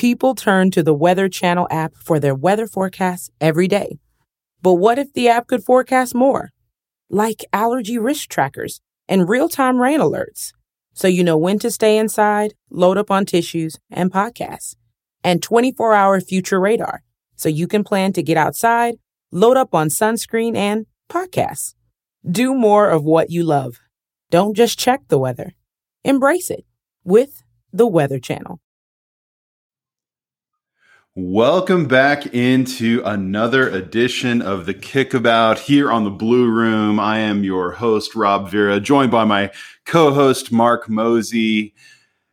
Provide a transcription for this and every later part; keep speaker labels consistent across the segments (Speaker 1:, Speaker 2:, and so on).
Speaker 1: People turn to the Weather Channel app for their weather forecasts every day. But what if the app could forecast more? Like allergy risk trackers and real-time rain alerts. So you know when to stay inside, load up on tissues and podcasts. And 24-hour future radar. So you can plan to get outside, load up on sunscreen and podcasts. Do more of what you love. Don't just check the weather. Embrace it with the Weather Channel.
Speaker 2: Welcome back into another edition of the Kickabout here on the Blue Room. I am your host, Rob Vera, joined by my co host, Mark Mosey.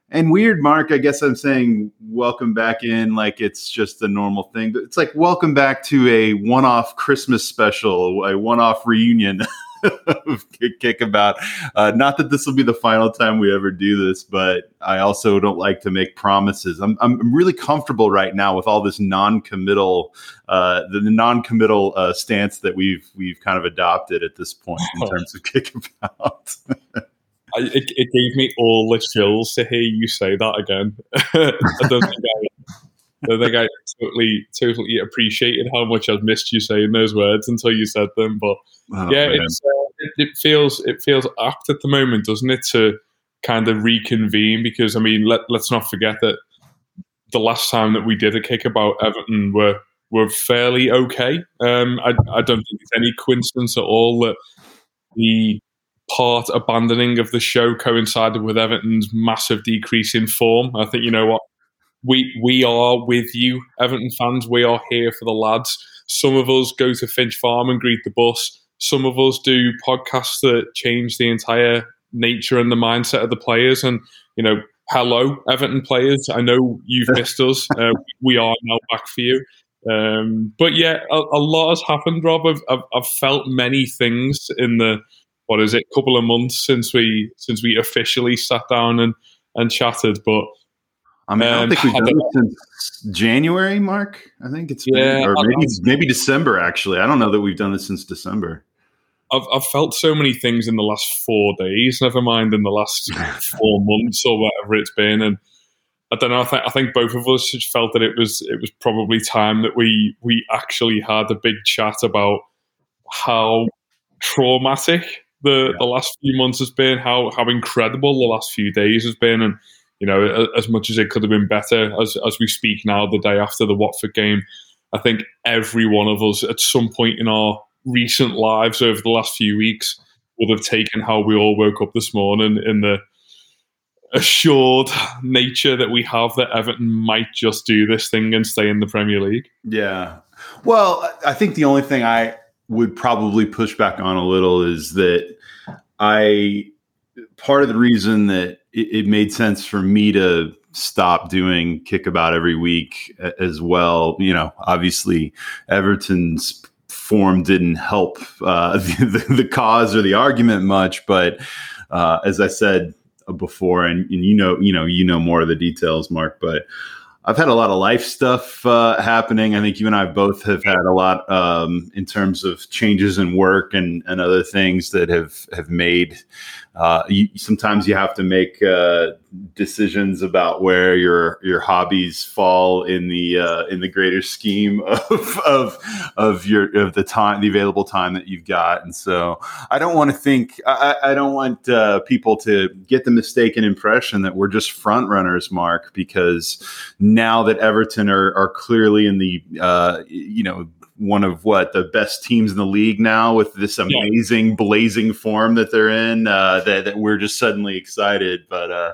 Speaker 2: And weird, Mark, I guess I'm saying welcome back in like it's just the normal thing, but it's like welcome back to a one off Christmas special, a one off reunion. Kickabout. Uh, not that this will be the final time we ever do this, but I also don't like to make promises. I'm, I'm really comfortable right now with all this non-committal, uh, the, the non-committal uh, stance that we've we've kind of adopted at this point in oh. terms of Kickabout.
Speaker 3: I, it, it, gave me all the chills to hear you say that again. I don't think I, I think I totally, totally appreciated how much I've missed you saying those words until you said them. But oh, yeah, it's, uh, it, it, feels it feels apt at the moment, doesn't it, to kind of reconvene? Because I mean, let, let's not forget that the last time that we did a kick about Everton were were fairly okay. Um, I, I don't think it's any coincidence at all that the part abandoning of the show coincided with Everton's massive decrease in form. I think you know what we we are with you, Everton fans. We are here for the lads. Some of us go to Finch Farm and greet the bus. Some of us do podcasts that change the entire nature and the mindset of the players. And you know, hello, Everton players. I know you've missed us. Uh, we are now back for you. Um, but yeah, a, a, lot has happened, Rob. I've, I've, I've felt many things in the what is it, couple of months since we since we officially sat down and and chatted. But
Speaker 2: I mean, I don't think we've done it since January, Mark. I think it's yeah, been, or maybe maybe December. Actually, I don't know that we've done this since December.
Speaker 3: I've I've felt so many things in the last four days. Never mind in the last four months or whatever it's been. And I don't know. I think I think both of us just felt that it was it was probably time that we we actually had a big chat about how traumatic the yeah. the last few months has been, how how incredible the last few days has been, and you know, as much as it could have been better, as as we speak now, the day after the Watford game, I think every one of us at some point in our recent lives over the last few weeks would have taken how we all woke up this morning in the assured nature that we have that Everton might just do this thing and stay in the Premier League.
Speaker 2: Yeah. Well, I think the only thing I would probably push back on a little is that I part of the reason that it, it, made sense for me to stop doing kickabout every week as well. You know, obviously Everton's form didn't help uh, the, the, cause or the argument much, but uh, as I said before, and, and, you know, you know, you know more of the details, Mark, but I've had a lot of life stuff uh, happening. I think you and I both have had a lot um, in terms of changes in work and, and other things that have have made. Uh, you, sometimes you have to make uh, decisions about where your your hobbies fall in the uh, in the greater scheme of, of of your of the time the available time that you've got. And so I don't want to think I, I don't want uh, people to get the mistaken impression that we're just front runners, Mark, because now that Everton are, are clearly in the uh, you know one of what the best teams in the league now with this amazing yeah. blazing form that they're in uh, that, that, we're just suddenly excited but uh,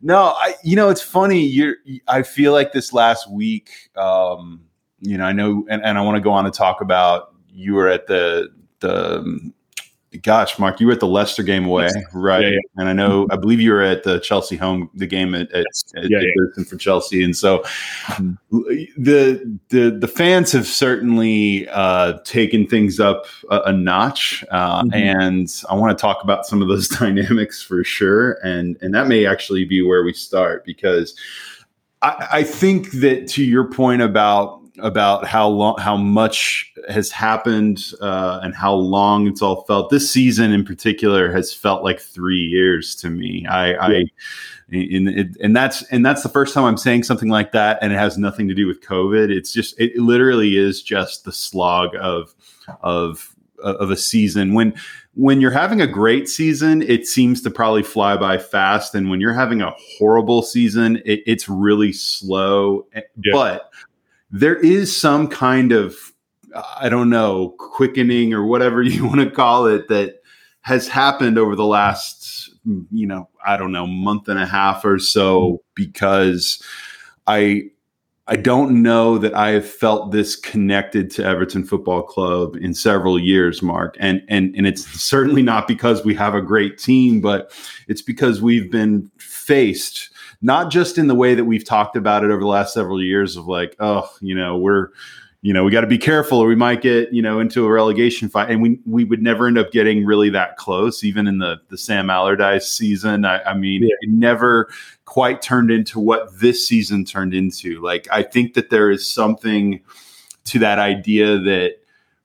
Speaker 2: no i you know it's funny you're i feel like this last week um, you know i know and, and i want to go on to talk about you were at the the Gosh, Mark, you were at the Leicester game away, right? Yeah, yeah. And I know, I believe you were at the Chelsea home, the game at, at, at yeah, for Chelsea. And so, mm-hmm. the the the fans have certainly uh, taken things up a, a notch, uh, mm-hmm. and I want to talk about some of those dynamics for sure. And and that may actually be where we start because I, I think that to your point about about how long, how much has happened, uh, and how long it's all felt. This season, in particular, has felt like three years to me. I, yeah. I in, and that's and that's the first time I'm saying something like that, and it has nothing to do with COVID. It's just it literally is just the slog of of of a season when when you're having a great season it seems to probably fly by fast and when you're having a horrible season it, it's really slow yeah. but there is some kind of I don't know quickening or whatever you want to call it that has happened over the last you know I don't know month and a half or so mm-hmm. because I I don't know that I have felt this connected to Everton Football Club in several years, Mark. And and and it's certainly not because we have a great team, but it's because we've been faced not just in the way that we've talked about it over the last several years of like, oh, you know, we're, you know, we got to be careful or we might get, you know, into a relegation fight. And we, we would never end up getting really that close, even in the, the Sam Allardyce season. I, I mean, yeah. it never quite turned into what this season turned into. Like, I think that there is something to that idea that,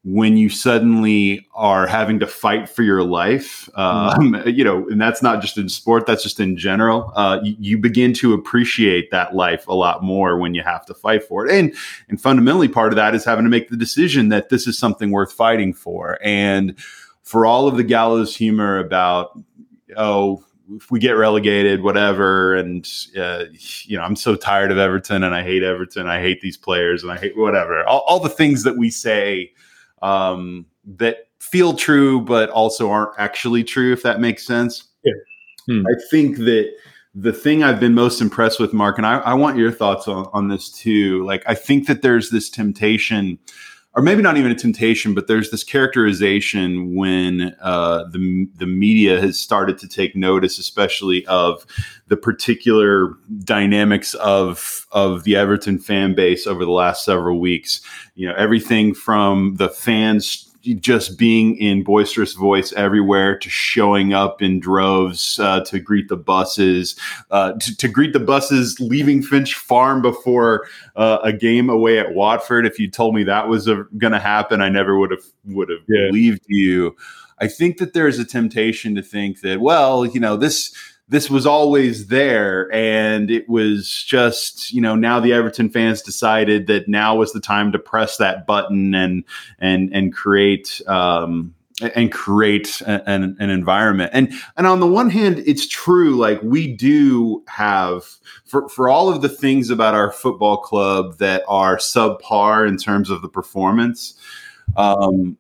Speaker 2: when you suddenly are having to fight for your life, um, mm-hmm. you know, and that's not just in sport, that's just in general. Uh, you, you, begin to appreciate that life a lot more when you have to fight for it. And, and fundamentally, part of that is having to make the decision that this is something worth fighting for. And for all of the gallows humor about, oh, if we get relegated, whatever, and uh, you know, I'm so tired of Everton, and I hate Everton, I hate these players, and I hate whatever. All, all the things that we say um, that feel true, but also aren't actually true, if that makes sense. Yeah. Hmm. I think that the thing I've been most impressed with, Mark, and I, I want your thoughts on, on this too. Like, I think that there's this temptation or maybe not even a temptation, but there's this characterization when uh, the the media has started to take notice, especially of the particular dynamics of of the Everton fan base over the last several weeks. You know, everything from the fans just being in boisterous voice everywhere to showing up in droves uh, to greet the buses, uh, to, to, greet the buses leaving Finch Farm before uh, a game away at Watford. If you told me that was going to happen, I never would have would have yeah. believed you. I think that there's a temptation to think that, well, you know, this this was always there and it was just you know now the everton fans decided that now was the time to press that button and and and create um and create an, an environment. And and on the one hand it's true like we do have for for all of the things about our football club that are subpar in terms of the performance um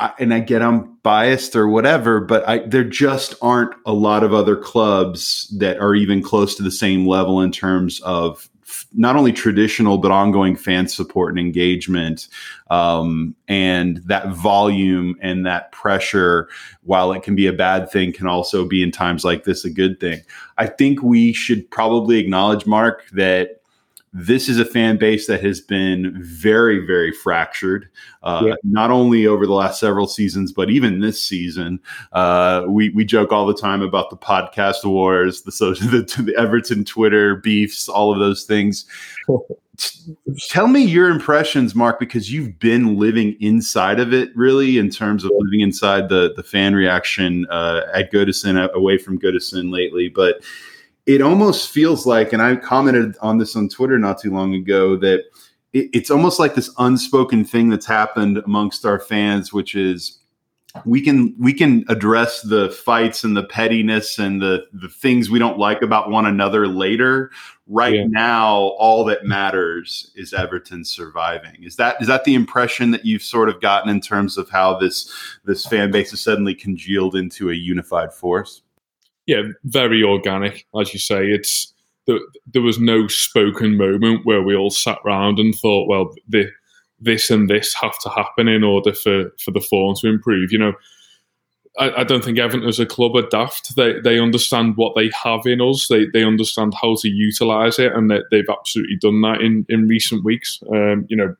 Speaker 2: I, and I get I'm biased or whatever, but I, there just aren't a lot of other clubs that are even close to the same level in terms of f- not only traditional but ongoing fan support and engagement, um, and that volume and that pressure. While it can be a bad thing, can also be in times like this a good thing. I think we should probably acknowledge, Mark, that this is a fan base that has been very, very fractured, uh, yeah. not only over the last several seasons, but even this season. Uh, we, we joke all the time about the podcast wars, the, social, the, the Everton Twitter beefs, all of those things. Tell me your impressions, Mark, because you've been living inside of it, really, in terms of living inside the the fan reaction uh, at Goodison, away from Goodison lately. But it almost feels like, and I commented on this on Twitter not too long ago, that it, it's almost like this unspoken thing that's happened amongst our fans, which is we can we can address the fights and the pettiness and the the things we don't like about one another later. Right yeah. now all that matters is everton surviving. Is that is that the impression that you've sort of gotten in terms of how this this fan base is suddenly congealed into a unified force
Speaker 3: yeah very organic as you say it's there, there was no spoken moment where we all sat around and thought well the this and this have to happen in order for for the form to improve. You know, I, I, don't think Everton as a club are daft. They they understand what they have in us. They they understand how to utilize it, and they, have absolutely done that in in recent weeks. Um, you know.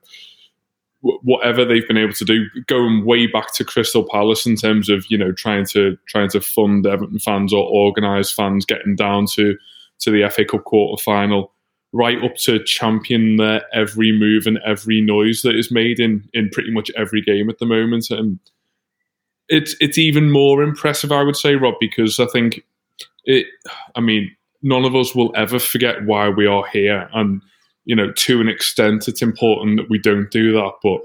Speaker 3: Whatever they've been able to do, going way back to Crystal Palace in terms of you know trying to trying to fund Everton fans or organise fans getting down to to the FA Cup quarter final, right up to champion their every move and every noise that is made in in pretty much every game at the moment. And it's it's even more impressive, I would say, Rob, because I think it. I mean, none of us will ever forget why we are here, and you know, to an extent, it's important that we don't do that. But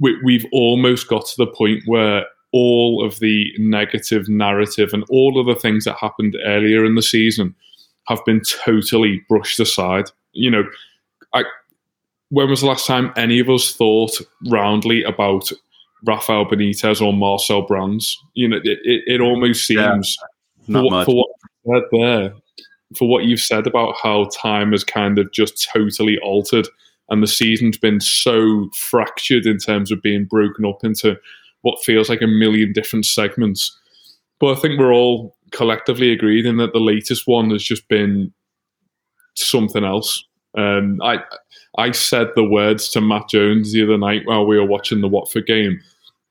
Speaker 3: we, we've almost got to the point where all of the negative narrative and all of the things that happened earlier in the season have been totally brushed aside. You know, I, when was the last time any of us thought roundly about Rafael Benitez or Marcel Brands? You know, it, it, it almost seems
Speaker 2: yeah, for,
Speaker 3: for, what you said there, for what you've said about how time has kind of just totally altered and the season's been so fractured in terms of being broken up into what feels like a million different segments. But I think we're all collectively agreed in that the latest one has just been something else. Um, I I said the words to Matt Jones the other night while we were watching the Watford game.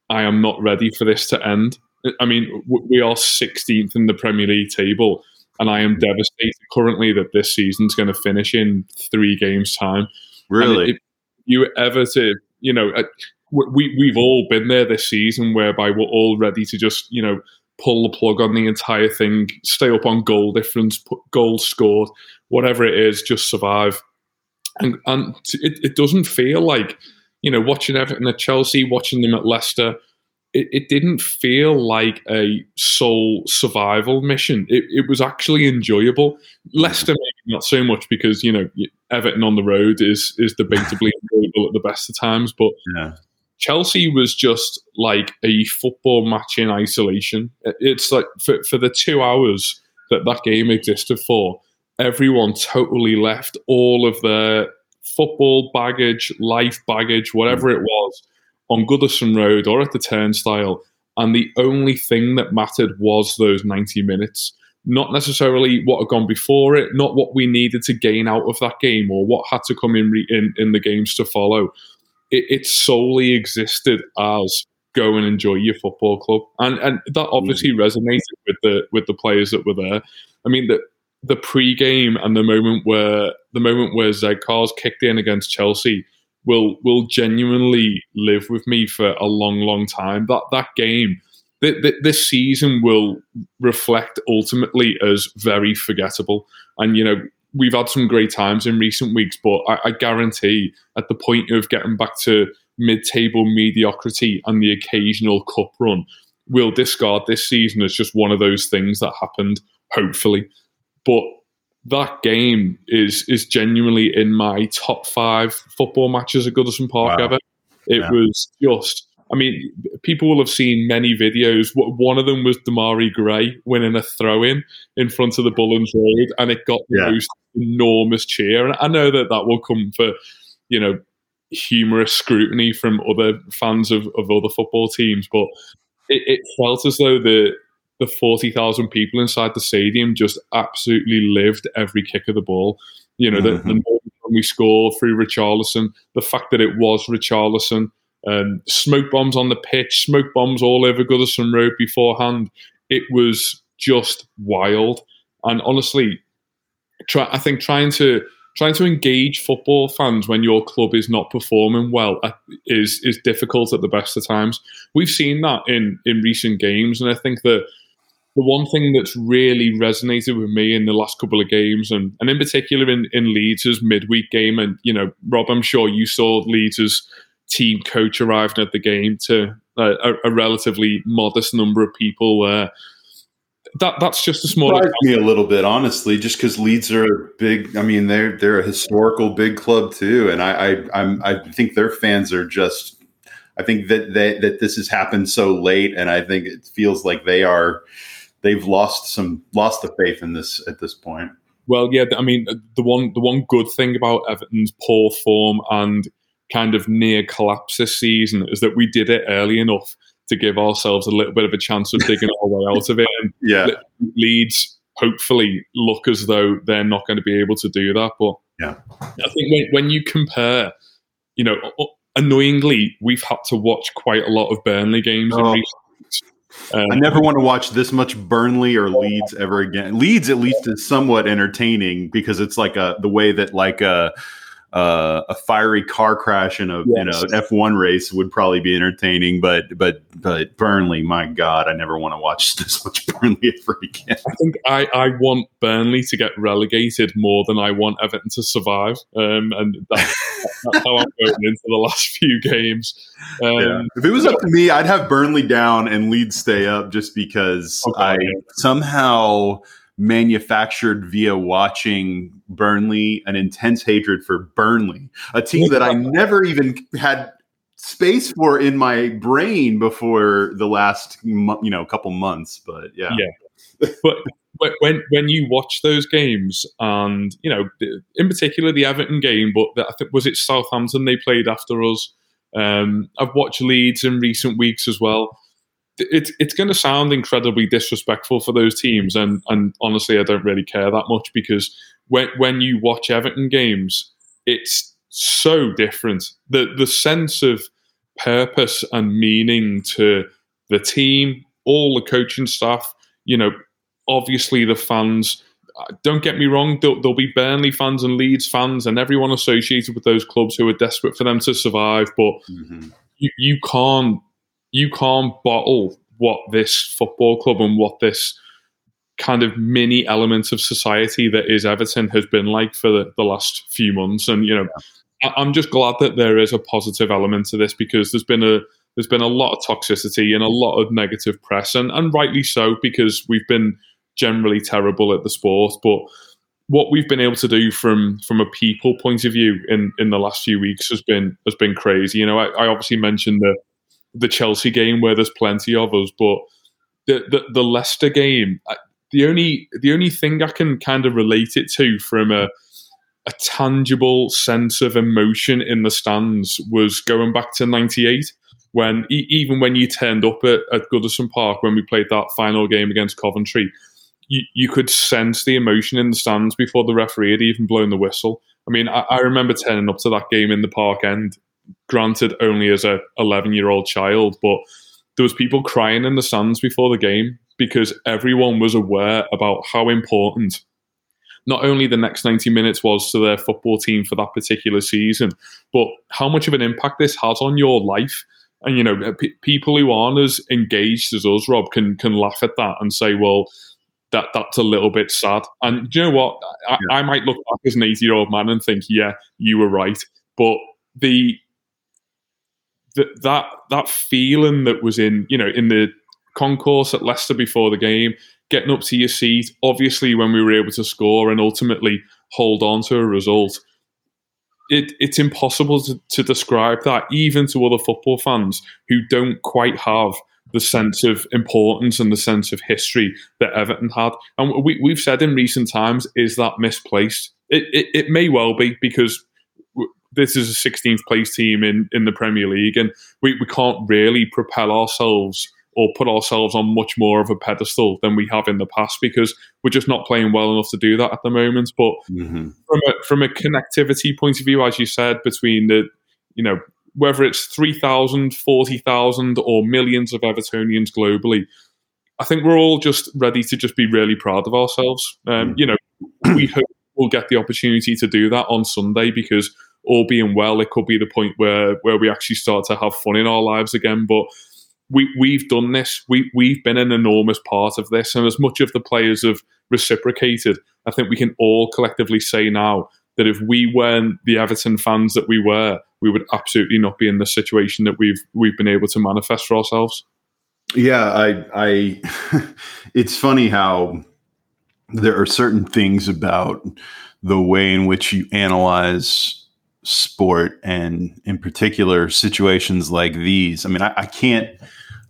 Speaker 3: I am not ready for this to end. I mean, we are 16th in the Premier League table, and I am devastated currently that this season's going to finish in three games' time.
Speaker 2: Really?
Speaker 3: if you ever to, you know, uh, we we've all been there this season, whereby we're all ready to just, you know, pull the plug on the entire thing, stay up on goal difference, put goals scored, whatever it is, just survive. And and it, it doesn't feel like, you know, watching Everton at Chelsea, watching them at Leicester, it, it didn't feel like a sole survival mission. It, it was actually enjoyable. Leicester maybe not so much because, you know, Everton on the road is is debatably enjoyable at the best of times, but
Speaker 2: yeah.
Speaker 3: Chelsea was just like a football match in isolation. It's like for, for the two hours that that game existed for, everyone totally left all of their football baggage, life baggage, whatever mm. it was, on Goodison Road or at the turnstile. And the only thing that mattered was those 90 minutes. Not necessarily what had gone before it, not what we needed to gain out of that game or what had to come in, re- in, in the games to follow it, it solely existed as go and enjoy your football club, and and that obviously mm. resonated with the with the players that were there. I mean the the pre-game and the moment where the moment where Cars kicked in against Chelsea will will genuinely live with me for a long, long time. That that game, th- th- this season will reflect ultimately as very forgettable. And you know, we've had some great times in recent weeks, but I, I guarantee at the point of getting back to mid-table mediocrity and the occasional cup run, we'll discard this season as just one of those things that happened. Hopefully, but that game is is genuinely in my top five football matches at Goodison Park wow. ever. It yeah. was just I mean, people will have seen many videos. One of them was Demarai Gray winning a throw in in front of the Bullens Road, and it got the yeah. most enormous cheer. And I know that that will come for, you know, humorous scrutiny from other fans of, of other football teams, but it, it felt as though the the 40,000 people inside the stadium just absolutely lived every kick of the ball. You know, mm-hmm. the, the we scored through Richarlison. The fact that it was Richarlison, um, smoke bombs on the pitch, smoke bombs all over Goodison Road beforehand. It was just wild. And honestly, try, I think trying to trying to engage football fans when your club is not performing well uh, is is difficult at the best of times. We've seen that in in recent games, and I think that the one thing that's really resonated with me in the last couple of games, and, and in particular in, in Leeds' midweek game, and you know, Rob, I'm sure you saw Leeds' team coach arriving at the game to uh, a, a, relatively modest number of people there. That that's just a small.
Speaker 2: Surprised me a little bit, honestly, just because Leeds are big. I mean, they're they're a historical big club too, and I I I'm, I think their fans are just. I think that they, that this has happened so late, and I think it feels like they are they've lost some lost the faith in this at this point.
Speaker 3: Well, yeah, I mean uh, the one the one good thing about Everton's poor form and kind of near collapse this season is that we did it early enough to give ourselves a little bit of a chance of digging our way out of it. And
Speaker 2: yeah,
Speaker 3: Leeds hopefully look as though they're not going to be able to do that. But
Speaker 2: yeah,
Speaker 3: I think when, when you compare, you know, annoyingly, we've had to watch quite a lot of Burnley games oh.
Speaker 2: Um, I never want to watch this much Burnley or Leeds ever again. Leeds, at least, is somewhat entertaining because it's like a the way that like a uh, a fiery car crash in a yes. you know F one race would probably be entertaining, but but but Burnley, my God, I never want to watch this much Burnley ever again.
Speaker 3: I think I, I want Burnley to get relegated more than I want Everton to survive, um, and that, that's how I'm going into the last few games. Um,
Speaker 2: yeah. If it was up to me, I'd have Burnley down and Leeds stay up, just because okay, I somehow manufactured via watching Burnley an intense hatred for Burnley, a team that I never even had space for in my brain before the last you know couple months. But yeah,
Speaker 3: yeah. but when when you watch those games, and you know, in particular the Everton game, but I think was it Southampton they played after us. Um, I've watched Leeds in recent weeks as well it's it's going to sound incredibly disrespectful for those teams, and and honestly, I don't really care that much because when when you watch Everton games, it's so different. the The sense of purpose and meaning to the team, all the coaching staff, you know, obviously the fans. Uh, don't get me wrong, there'll, there'll, be Burnley fans and Leeds fans and everyone associated with those clubs who are desperate for them to survive. But mm-hmm. you, you can't you can't bottle what this football club and what this kind of mini element of society that is Everton has been like for the, the last few months. And you know, yeah. I, I'm just glad that there is a positive element to this because there's been a there's been a lot of toxicity and a lot of negative press, and and rightly so because we've been generally terrible at the sport, but. What we've been able to do from from a people point of view in, in the last few weeks has been has been crazy. You know, I, I obviously mentioned the the Chelsea game where there's plenty of us, but the the, the Leicester game, the only the only thing I can kind of relate it to from a a tangible sense of emotion in the stands was going back to '98 when even when you turned up at, at Goodison Park when we played that final game against Coventry, you, you could sense the emotion in the stands before the referee had even blown the whistle. I mean, I, I remember turning up to that game in the Park End granted only as a 11 year old child, but there was people crying in the stands before the game because everyone was aware about how important not only the next 90 minutes was to their football team for that particular season, but how much of an impact this has on your life. And you know, p- people who aren't as engaged as us, Rob, can can laugh at that and say, "Well, that that's a little bit sad." And you know what? I, yeah. I might look back as an eighty-year-old man and think, "Yeah, you were right." But the that that that feeling that was in you know in the concourse at Leicester before the game, getting up to your seat. Obviously, when we were able to score and ultimately hold on to a result, it, it's impossible to, to describe that even to other football fans who don't quite have the sense of importance and the sense of history that Everton had. And we, we've said in recent times, is that misplaced? It, it, it may well be because this is a 16th place team in, in the Premier League, and we, we can't really propel ourselves or put ourselves on much more of a pedestal than we have in the past because we're just not playing well enough to do that at the moment. But mm-hmm. from a from a connectivity point of view, as you said, between the you know whether it's 3,000, 40,000 or millions of Evertonians globally, I think we're all just ready to just be really proud of ourselves. Um, you know, we hope we'll get the opportunity to do that on Sunday because all being well, it could be the point where where we actually start to have fun in our lives again. But we we've done this. We we've been an enormous part of this, and as much of the players have reciprocated, I think we can all collectively say now that if we weren't the Everton fans that we were, we would absolutely not be in the situation that we've we've been able to manifest for ourselves.
Speaker 2: Yeah, I, I, it's funny how there are certain things about the way in which you analyze sport and in particular situations like these. I mean, I, I can't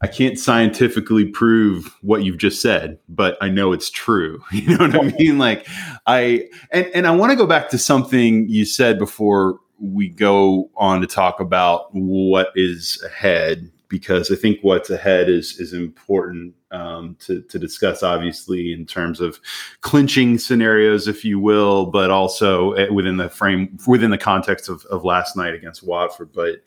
Speaker 2: I can't scientifically prove what you've just said, but I know it's true. You know what I mean? Like I and and I want to go back to something you said before we go on to talk about what is ahead because I think what's ahead is is important um, to to discuss. Obviously, in terms of clinching scenarios, if you will, but also eh, within the frame within the context of, of last night against Watford. But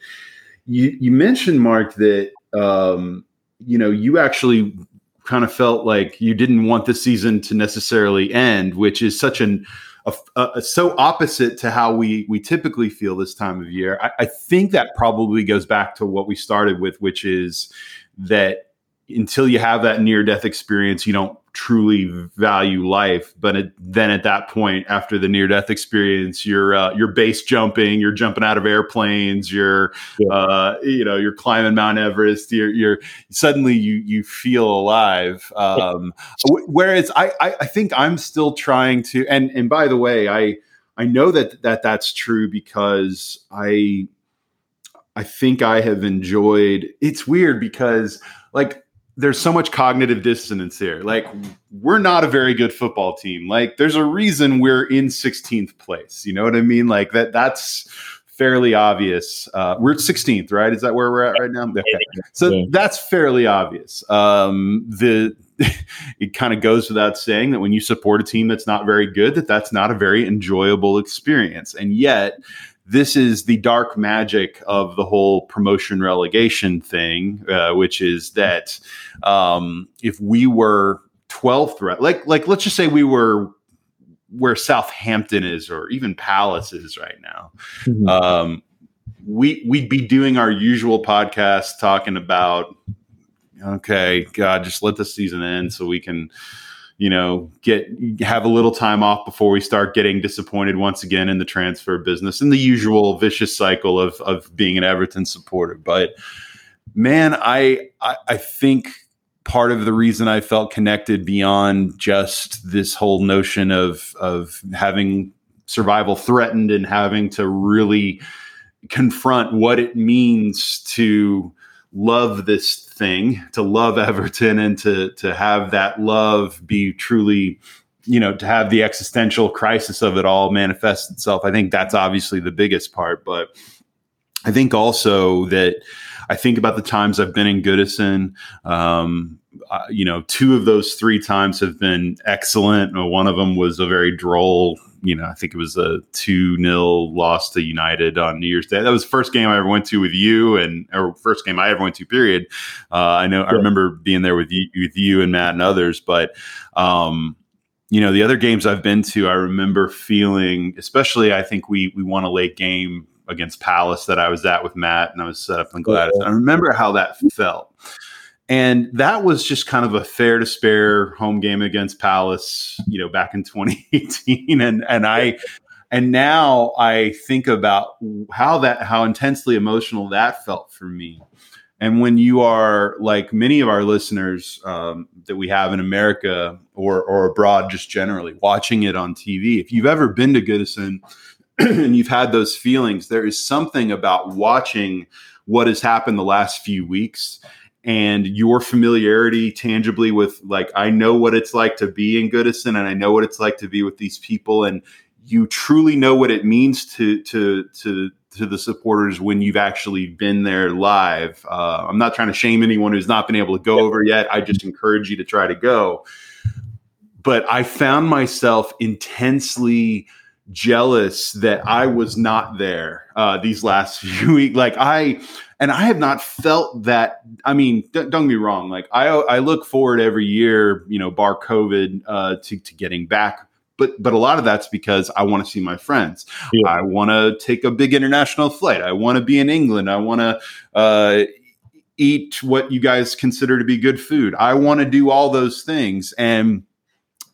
Speaker 2: you you mentioned Mark that um, you know, you actually kind of felt like you didn't want the season to necessarily end, which is such an a, a, so opposite to how we we typically feel this time of year. I, I think that probably goes back to what we started with, which is that until you have that near death experience, you don't truly value life. But it, then at that point, after the near death experience, you're uh, you're base jumping, you're jumping out of airplanes, you're yeah. uh, you know you're climbing Mount Everest. You're, you're suddenly you you feel alive. Um, whereas I, I I think I'm still trying to. And and by the way, I I know that that that's true because I I think I have enjoyed. It's weird because like there's so much cognitive dissonance here. Like we're not a very good football team. Like there's a reason we're in 16th place. You know what I mean? Like that that's fairly obvious. Uh, we're 16th, right? Is that where we're at right now? Okay. So that's fairly obvious. Um, the it kind of goes without saying that when you support a team that's not very good, that that's not a very enjoyable experience. And yet, this is the dark magic of the whole promotion relegation thing, uh, which is that um, if we were 12th, like like let's just say we were where Southampton is, or even Palace is right now, mm-hmm. um, we we'd be doing our usual podcast talking about okay, God, just let the season end so we can you know, get have a little time off before we start getting disappointed once again in the transfer business and the usual vicious cycle of of being an Everton supporter. But man, I, I, I think part of the reason I felt connected beyond just this whole notion of of having survival threatened and having to really confront what it means to love this thing, to love Everton and to to have that love be truly, you know, to have the existential crisis of it all manifest itself. I think that's obviously the biggest part, but I think also that I think about the times I've been in Goodison. Um, uh, you know, two of those three times have been excellent. One of them was a very droll you know, I think it was a 2 0 loss to United on New Year's Day. That was the first game I ever went to with you, and or first game I ever went to, period. Uh, I know, yeah. I remember being there with you, with you and Matt and others, but, um, you know, the other games I've been to, I remember feeling, especially, I think we we won a late game against Palace that I was at with Matt, and I was set up in Gwladys. I remember how that felt. And that was just kind of a fair to spare home game against Palace, you know, back in 2018. And and I and now I think about how that how intensely emotional that felt for me. And when you are like many of our listeners um, that we have in America or or abroad, just generally watching it on TV, if you've ever been to Goodison and you've had those feelings, there is something about watching what has happened the last few weeks and your familiarity tangibly with like I know what it's like to be in Goodison and I know what it's like to be with these people and you truly know what it means to to to to the supporters when you've actually been there live. Uh, I'm not trying to shame anyone who's not been able to go over yet. I just encourage you to try to go. But I found myself intensely jealous that I was not there uh, these last few weeks. Like I, and I have not felt that. I mean, don't, don't get me wrong. Like I, I look forward every year, you know, bar COVID, uh, to, to getting back. But, but a lot of that's because I want to see my friends. Yeah. I want to take a big international flight. I want to be in England. I want to uh, eat what you guys consider to be good food. I want to do all those things. And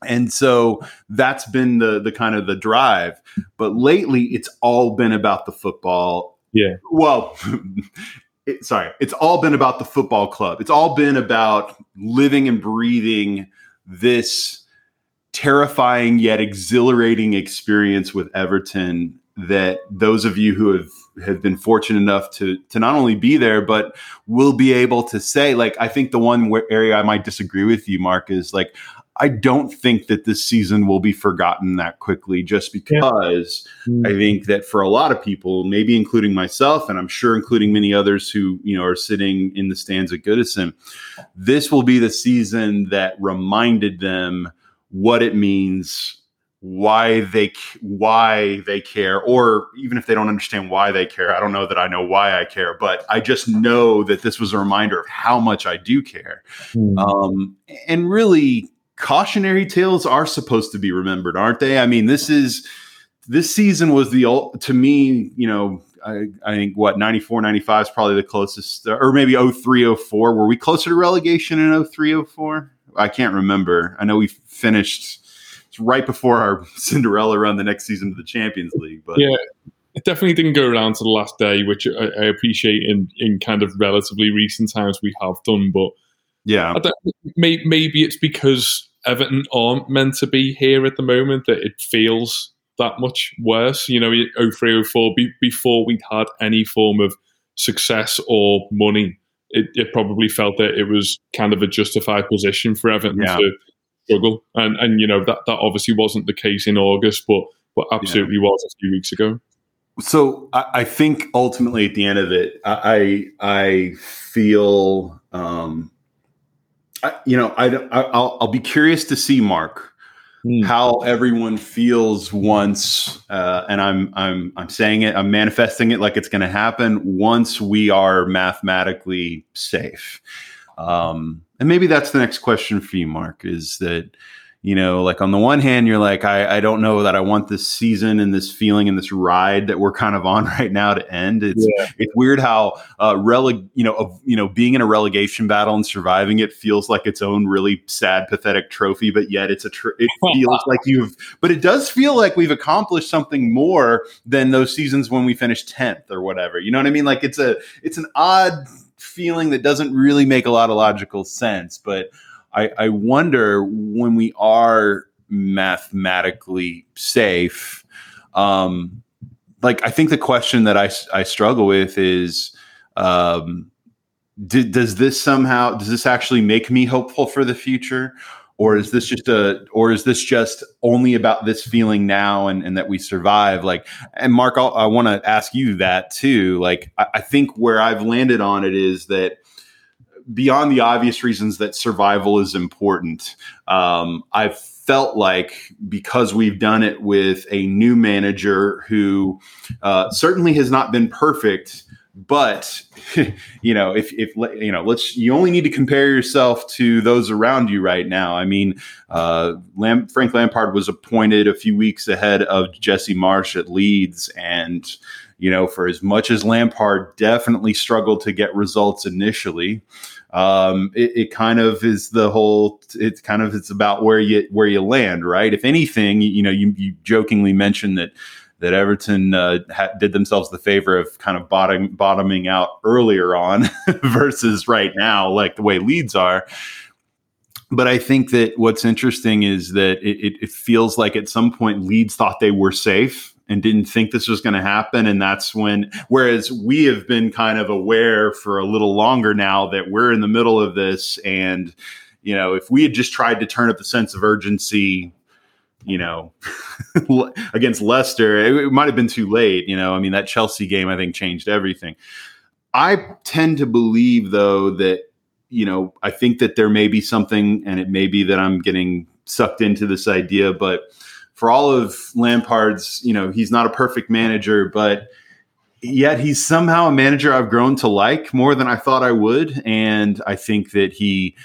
Speaker 2: and so that's been the the kind of the drive but lately it's all been about the football
Speaker 3: yeah.
Speaker 2: Well it, sorry it's all been about the football club. It's all been about living and breathing this terrifying yet exhilarating experience with everton that those of you who have have been fortunate enough to to not only be there but will be able to say like i think the one area i might disagree with you mark is like I don't think that this season will be forgotten that quickly just because yeah. mm-hmm. I think that for a lot of people, maybe including myself, and I'm sure including many others who, you know, are sitting in the stands at Goodison, this will be the season that reminded them what it means why they why they care or even if they don't understand why they care i don't know that i know why i care but i just know that this was a reminder of how much i do care mm. um, and really cautionary tales are supposed to be remembered, aren't they? I mean, this is this season was the to me, you know, I, I think what 94 95 is probably the closest or maybe 03 04 were we closer to relegation in 03 04? I can't remember. I know we finished right before our Cinderella run the next season to the Champions League, but
Speaker 3: yeah. It definitely didn't go around to the last day, which I, I appreciate in, in kind of relatively recent times we have done. But
Speaker 2: yeah,
Speaker 3: maybe, maybe it's because Everton aren't meant to be here at the moment that it feels that much worse. You know, 03, 04, be, before we'd had any form of success or money, it, it, probably felt that it was kind of a justified position for Everton yeah. to struggle. And, and, you know, that, that obviously wasn't the case in August, but, but absolutely yeah. was a few weeks ago.
Speaker 2: So I, I, think ultimately at the end of it, I, I feel, um, I, you know, I, I will I'll be curious to see Mark mm. how everyone feels once, uh, and I'm I'm I'm saying it, I'm manifesting it like it's going to happen once we are mathematically safe. Um, and maybe that's the next question for you, Mark. Is that you know, like on the one hand, you're like, I, I don't know that I want this season and this feeling and this ride that we're kind of on right now to end. It's yeah. it's weird how uh, releg, you know, of, you know, being in a relegation battle and surviving it feels like its own really sad, pathetic trophy, but yet it's a tr- it feels like you've, but it does feel like we've accomplished something more than those seasons when we finished tenth or whatever. You know what I mean? Like it's a it's an odd feeling that doesn't really make a lot of logical sense, but. I, I wonder when we are mathematically safe. Um, like I think the question that I, I struggle with is, um, does this somehow does this actually make me hopeful for the future, or is this just a or is this just only about this feeling now and, and that we survive? Like, and Mark, I'll, i want to ask you that too. Like, I, I think where I've landed on it is that beyond the obvious reasons that survival is important, um, I've felt like because we've done it with a new manager who uh, certainly has not been perfect, but you know, if if you know, let's you only need to compare yourself to those around you right now. I mean, uh, Lam- Frank Lampard was appointed a few weeks ahead of Jesse Marsch at Leeds, and you know, for as much as Lampard definitely struggled to get results initially, um, it, it, kind of is the whole. It's kind of it's about where you where you land, right? If anything, you, know, you, you jokingly mentioned that that Everton uh, ha- did themselves the favor of kind of bottom, bottoming out earlier on versus right now, like the way Leeds are. But I think that what's interesting is that it, it, it feels like at some point Leeds thought they were safe and didn't think this was going to happen. And that's when, whereas we have been kind of aware for a little longer now that we're in the middle of this. And, you know, if we had just tried to turn up the sense of urgency, you know, against Leicester. It, it might have been too late. You know, I mean, that Chelsea game I think changed everything. I tend to believe though that you know I think that there may be something, and it may be that I'm getting sucked into this idea, but for all of Lampard's, you know, he's not a perfect manager, but yet he's somehow a manager I've grown to like more than I thought I would, and I think that he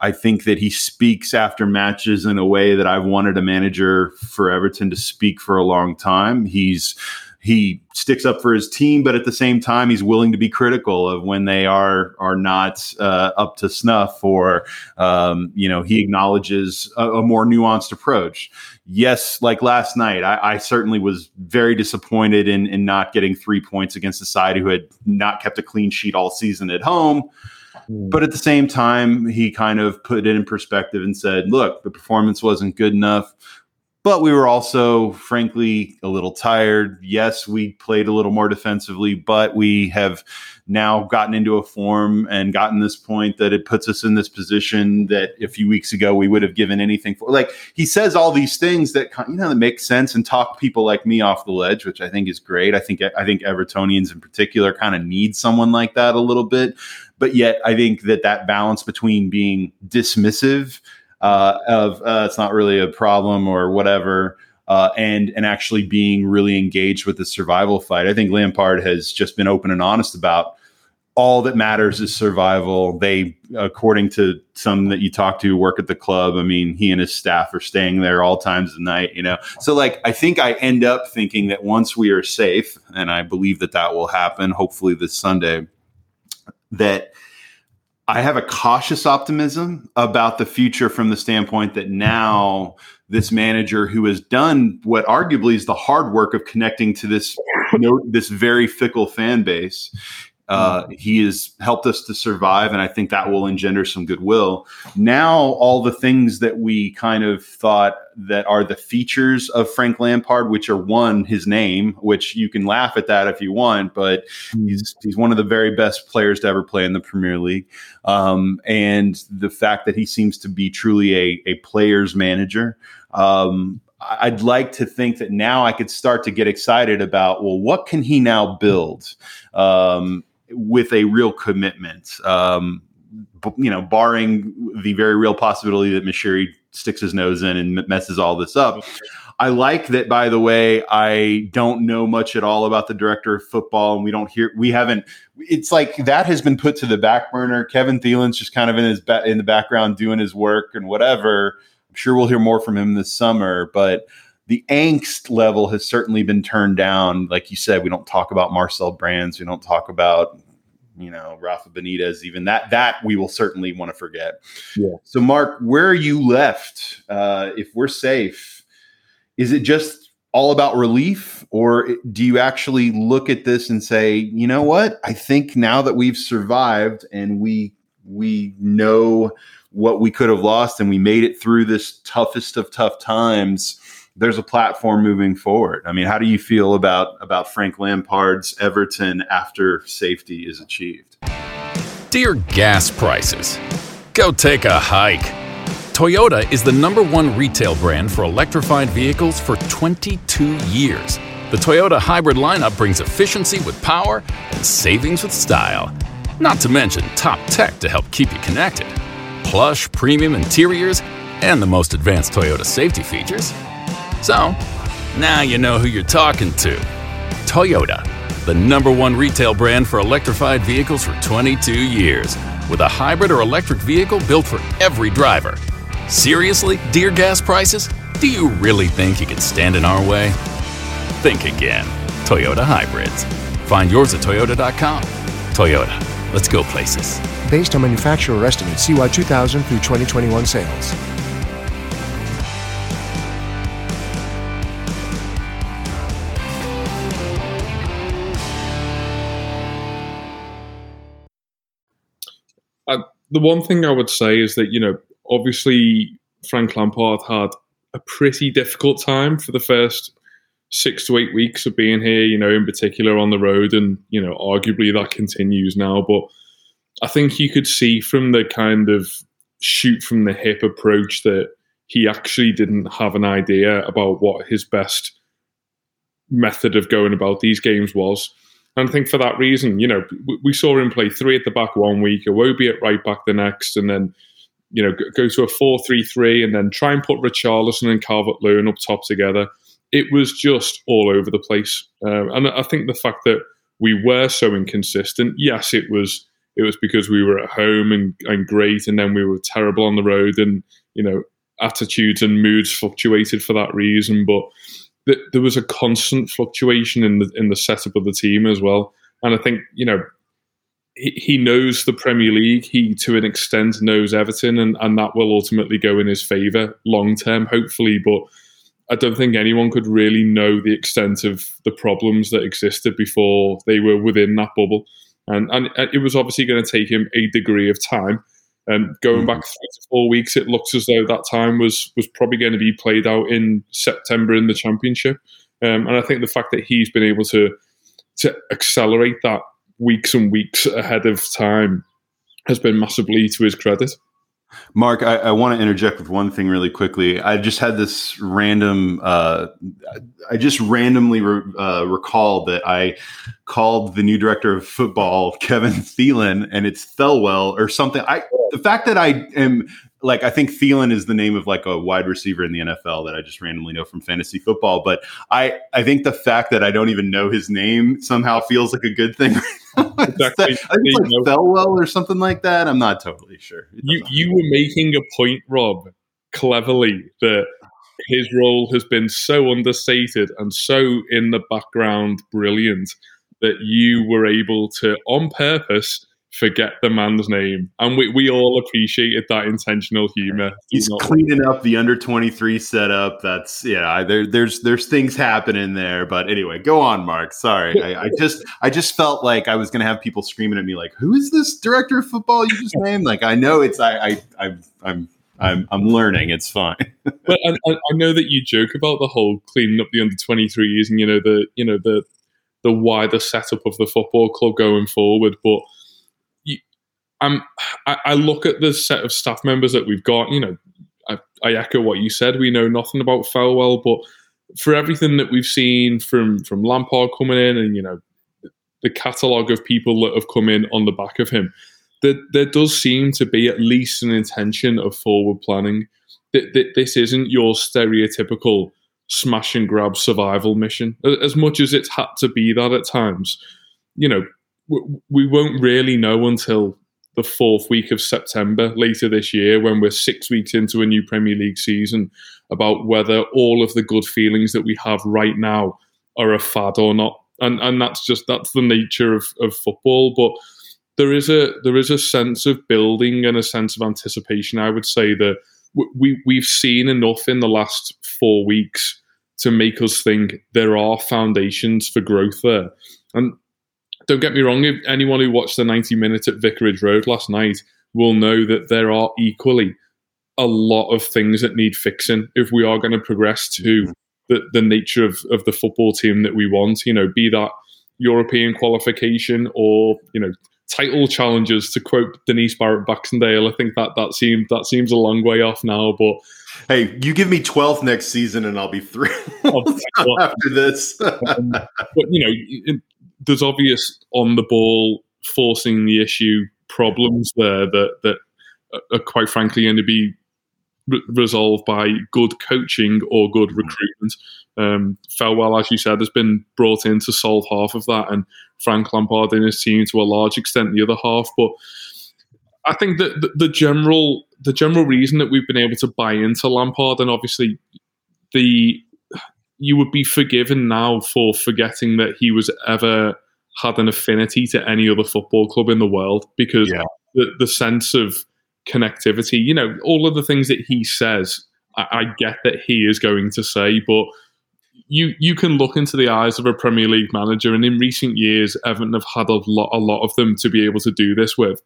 Speaker 2: I think that he speaks after matches in a way that I've wanted a manager for Everton to speak for a long time. He's he sticks up for his team, but at the same time, he's willing to be critical of when they are are not uh, up to snuff, or um, you know, he acknowledges a, a, more nuanced approach. Yes, like last night, I, I certainly was very disappointed in in not getting three points against a side who had not kept a clean sheet all season at home. Hmm. But at the same time, he kind of put it in perspective and said, look, the performance wasn't good enough, but we were also, frankly, a little tired. Yes, we played a little more defensively, but we have now gotten into a form and gotten this point that it puts us in this position that a few weeks ago we would have given anything for. Like he says all these things that you know that make sense and talk people like me off the ledge, which I think is great. I think I think Evertonians in particular kind of need someone like that a little bit but yet I think that that balance between being dismissive uh, of uh, it's not really a problem or whatever. Uh, and and actually being really engaged with the survival fight. I think Lampard has just been open and honest about all that matters is survival. They, according to some that you talk to, work at the club. I mean, he and his staff are staying there all times of night. You know, so like I think I end up thinking that once we are safe, and I believe that that will happen, hopefully this Sunday that I have a cautious optimism about the future from the standpoint that now this manager who has done what arguably is the hard work of connecting to this you know, this very fickle fan base uh, he has helped us to survive, and I think that will engender some goodwill. Now, all the things that we kind of thought that are the features of Frank Lampard, which are one, his name, which you can laugh at that if you want, but he's he's one of the very best players to ever play in the Premier League, um, and the fact that he seems to be truly a a player's manager. Um, I'd like to think that now I could start to get excited about well, what can he now build? Um, with a real commitment. Um, you know, barring the very real possibility that Moshiri sticks his nose in and messes all this up. I like that, by the way, I don't know much at all about the director of football, and we don't hear, we haven't. It's like that has been put to the back burner. Kevin Thielen's just kind of in his ba- in the background doing his work and whatever. I'm sure we'll hear more from him this summer, but the angst level has certainly been turned down. Like you said, we don't talk about Marcel Brands, we don't talk about you know Rafa Benitez. Even that that we will certainly want to forget. Yeah. So, Mark, where are you left? Uh, if we're safe, is it just all about relief, or do you actually look at this and say, you know what? I think now that we've survived and we we know what we could have lost and we made it through this toughest of tough times there's a platform moving forward. I mean, how do you feel about about Frank Lampard's Everton after safety is achieved?
Speaker 4: Dear gas prices, go take a hike. Toyota is the number one retail brand for electrified vehicles for 22 years. The Toyota hybrid lineup brings efficiency with power and savings with style. Not to mention top tech to help keep you connected. Plush premium interiors and the most advanced Toyota safety features. So, now you know who you're talking to. Toyota, the number one retail brand for electrified vehicles for 22 years, with a hybrid or electric vehicle built for every driver. Seriously, dear gas prices? Do you really think you can stand in our way? Think again. Toyota Hybrids. Find yours at Toyota.com. Toyota, let's go places.
Speaker 5: Based on manufacturer estimates, CY 2000 through 2021 sales.
Speaker 3: The one thing I would say is that you know, obviously Frank Lampard had a pretty difficult time for the first six to eight weeks of being here. You know, in particular on the road, and you know, arguably that continues now. But I think you could see from the kind of shoot from the hip approach that he actually didn't have an idea about what his best method of going about these games was. And I think for that reason, you know, we saw him play three at the back one week, Iwobi at right back the next, and then, you know, go to a 4 3 3 and then try and put Richarlison and Calvert Lewin up top together. It was just all over the place. Uh, and I think the fact that we were so inconsistent, yes, it was it was because we were at home and, and great, and then we were terrible on the road, and you know attitudes and moods fluctuated for that reason. But th- there was a constant fluctuation in the in the setup of the team as well, and I think you know he, he knows the Premier League. He to an extent knows Everton, and and that will ultimately go in his favour long term, hopefully. But I don't think anyone could really know the extent of the problems that existed before they were within that bubble. And, and it was obviously going to take him a degree of time. And going mm. back three to four weeks, it looks as though that time was was probably going to be played out in September in the championship. Um, and I think the fact that he's been able to to accelerate that weeks and weeks ahead of time has been massively to his credit.
Speaker 2: Mark, I, I want to interject with one thing really quickly. I just had this random, uh, I just randomly re- uh, recalled that I called the new director of football, Kevin Thielen, and it's Thelwell or something. I the fact that I am like I think Thielen is the name of like a wide receiver in the NFL that I just randomly know from fantasy football. But I I think the fact that I don't even know his name somehow feels like a good thing. exactly. I think it's like Thelwell or something like that. I'm not totally sure.
Speaker 3: You you were making a point, Rob, cleverly that his role has been so understated and so in the background brilliant that you were able to on purpose forget the man's name. And we, we all appreciated that intentional humor.
Speaker 2: He's cleaning up the under 23 setup. That's yeah, there, there's there's things happening there. But anyway, go on, Mark. Sorry. I, I just I just felt like I was gonna have people screaming at me like, who is this director of football you just named? Like I know it's I I, I I'm I'm I'm learning. It's fine.
Speaker 3: but I, I, know that you joke about the whole cleaning up the under 23s and you know the you know the the wider setup of the football club going forward, but I'm, I, I look at the set of staff members that we've got. You know, I, I echo what you said. We know nothing about Thelwell, but for everything that we've seen from from Lampard coming in, and you know, the catalogue of people that have come in on the back of him, there, there does seem to be at least an intention of forward planning. That, that this isn't your stereotypical smash and grab survival mission. As much as it's had to be that at times, you know, we won't really know until the fourth week of September later this year when we're six weeks into a new Premier League season about whether all of the good feelings that we have right now are a fad or not. And and that's just that's the nature of, of football. But there is a there is a sense of building and a sense of anticipation. I would say that we we've seen enough in the last four weeks to make us think there are foundations for growth there. And don't get me wrong, if anyone who watched the 90 minutes at Vicarage Road last night will know that there are equally a lot of things that need fixing if we are going to progress to the, the nature of, of the football team that we want, you know, be that European qualification or, you know, title challenges to quote Denise Barrett Baxendale. I think that that seems that seems a long way off now, but
Speaker 2: hey, you give me 12th next season and I'll be thrilled after this.
Speaker 3: um, but you know, there's obvious on the ball forcing the issue problems there that that are quite frankly going to be re- resolved by good coaching or good recruitment. Um, as you said, has been brought in to solve half of that, and Frank Lampard and his team to a large extent the other half. But I think that the, the general the general reason that we've been able to buy into Lampard, and obviously the you would be forgiven now for forgetting that he was ever had an affinity to any other football club in the world because yeah. the, the sense of connectivity, you know, all of the things that he says, I, I get that he is going to say, but you you can look into the eyes of a Premier League manager, and in recent years, Everton have had a lot a lot of them to be able to do this with,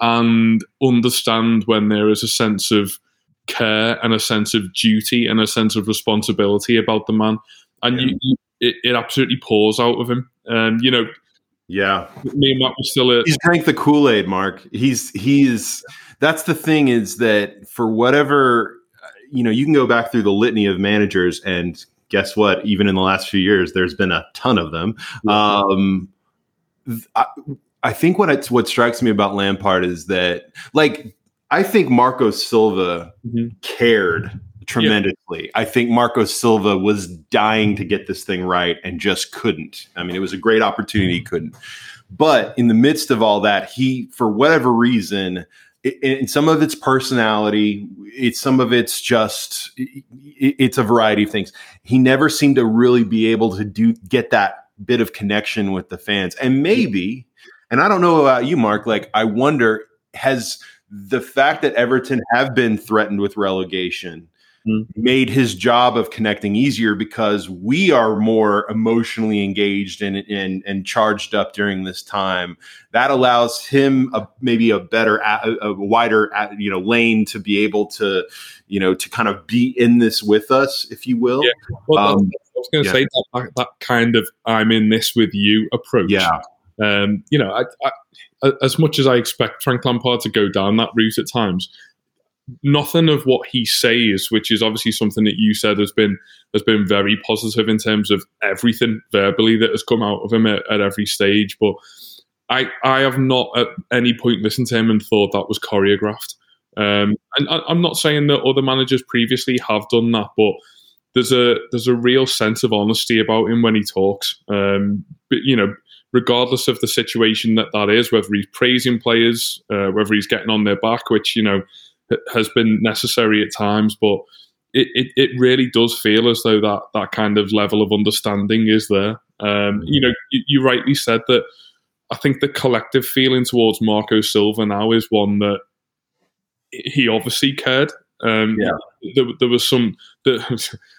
Speaker 3: and understand when there is a sense of care and a sense of duty and a sense of responsibility about the man, and yeah. you, you, it, it absolutely pours out of him. Um, you know,
Speaker 2: yeah,
Speaker 3: me and Matt were still. At-
Speaker 2: he's drank the Kool Aid, Mark. He's he's that's the thing is that for whatever you know, you can go back through the litany of managers, and guess what? Even in the last few years, there's been a ton of them. Um, I, I think what it's, what strikes me about Lampard is that, like, I think Marco Silva
Speaker 3: Mm-hmm.
Speaker 2: cared tremendously. I think Marco Silva was dying to get this thing right and just couldn't. I mean, it was a great opportunity, he couldn't. But in the midst of all that, he, for whatever reason, in some of its personality, it's some of it's just, it's a variety of things. He never seemed to really be able to do get that bit of connection with the fans. And maybe, and I don't know about you, Mark, like I wonder, has the fact that Everton have been threatened with relegation
Speaker 3: Mm.
Speaker 2: made his job of connecting easier because we are more emotionally engaged and and, and charged up during this time. That allows him a, maybe a better, a, a wider, you know, lane to be able to, you know, to kind of be in this with us, if you will.
Speaker 3: Yeah. Well,
Speaker 2: Um,
Speaker 3: I was going to
Speaker 2: yeah.
Speaker 3: say that, that that kind of "I'm in this with you" approach.
Speaker 2: Yeah.
Speaker 3: Um, you know, I, I, as much as I expect Frank Lampard to go down that route at times, nothing of what he says, which is obviously something that you said has been has been very positive in terms of everything verbally that has come out of him at, at every stage. But I I have not at any point listened to him and thought that was choreographed. Um, and I, I'm not saying that other managers previously have done that, but there's a there's a real sense of honesty about him when he talks. Um, but you know, regardless of the situation that that is, whether he's praising players, uh, whether he's getting on their back, which you know has been necessary at times, but it, it, it really does feel as though that that kind of level of understanding is there. Um, you know, you, you rightly said that. I think the collective feeling towards Marco Silva now is one that he obviously cared. Um,
Speaker 2: Yeah.
Speaker 3: there, there was some. The,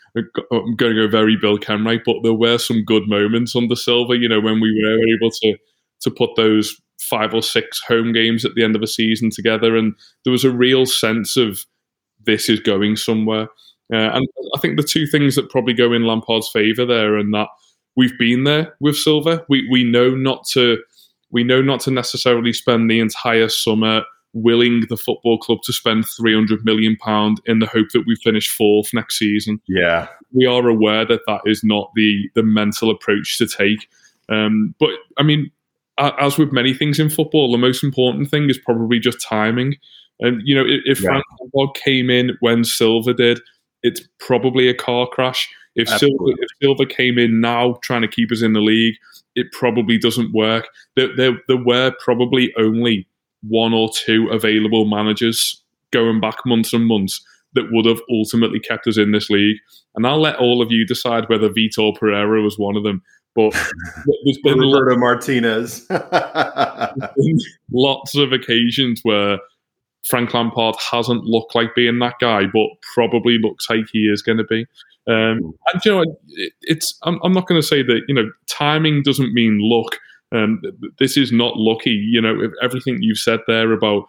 Speaker 3: I'm going to go very Bill Kenwright, but there were some good moments under Silva. You know, when we were able to to put those five or six home games at the end of a season together, and there was a real sense of this is going somewhere. Uh, and I think the two things that probably go in Lampard's favour there, and that we've been there with Silva. We we know not to we know not to necessarily spend the entire summer willing the football club to spend 300 million pound in the hope that we finish fourth next season.
Speaker 2: Yeah.
Speaker 3: we are aware that that is not the the mental approach to take. Um, but i mean a- as with many things in football the most important thing is probably just timing. And you know if, if
Speaker 2: Yeah.
Speaker 3: frank Lampard came in when Silva did it's probably a car crash. If
Speaker 2: Silva,
Speaker 3: if Silva came in now trying to keep us in the league it probably doesn't work. There, there, there were probably only one or two available managers going back months and months that would have ultimately kept us in this league. And I'll let all of you decide whether Vitor Pereira was one of them. But there's been lo-
Speaker 2: Roberto Martinez.
Speaker 3: lots of occasions where Frank Lampard hasn't looked like being that guy, but probably looks like he is going to be. Um, and you know, it, it's I'm, I'm not going to say that you know timing doesn't mean luck. Um, th- th- this is not lucky. You know, if everything you've said there about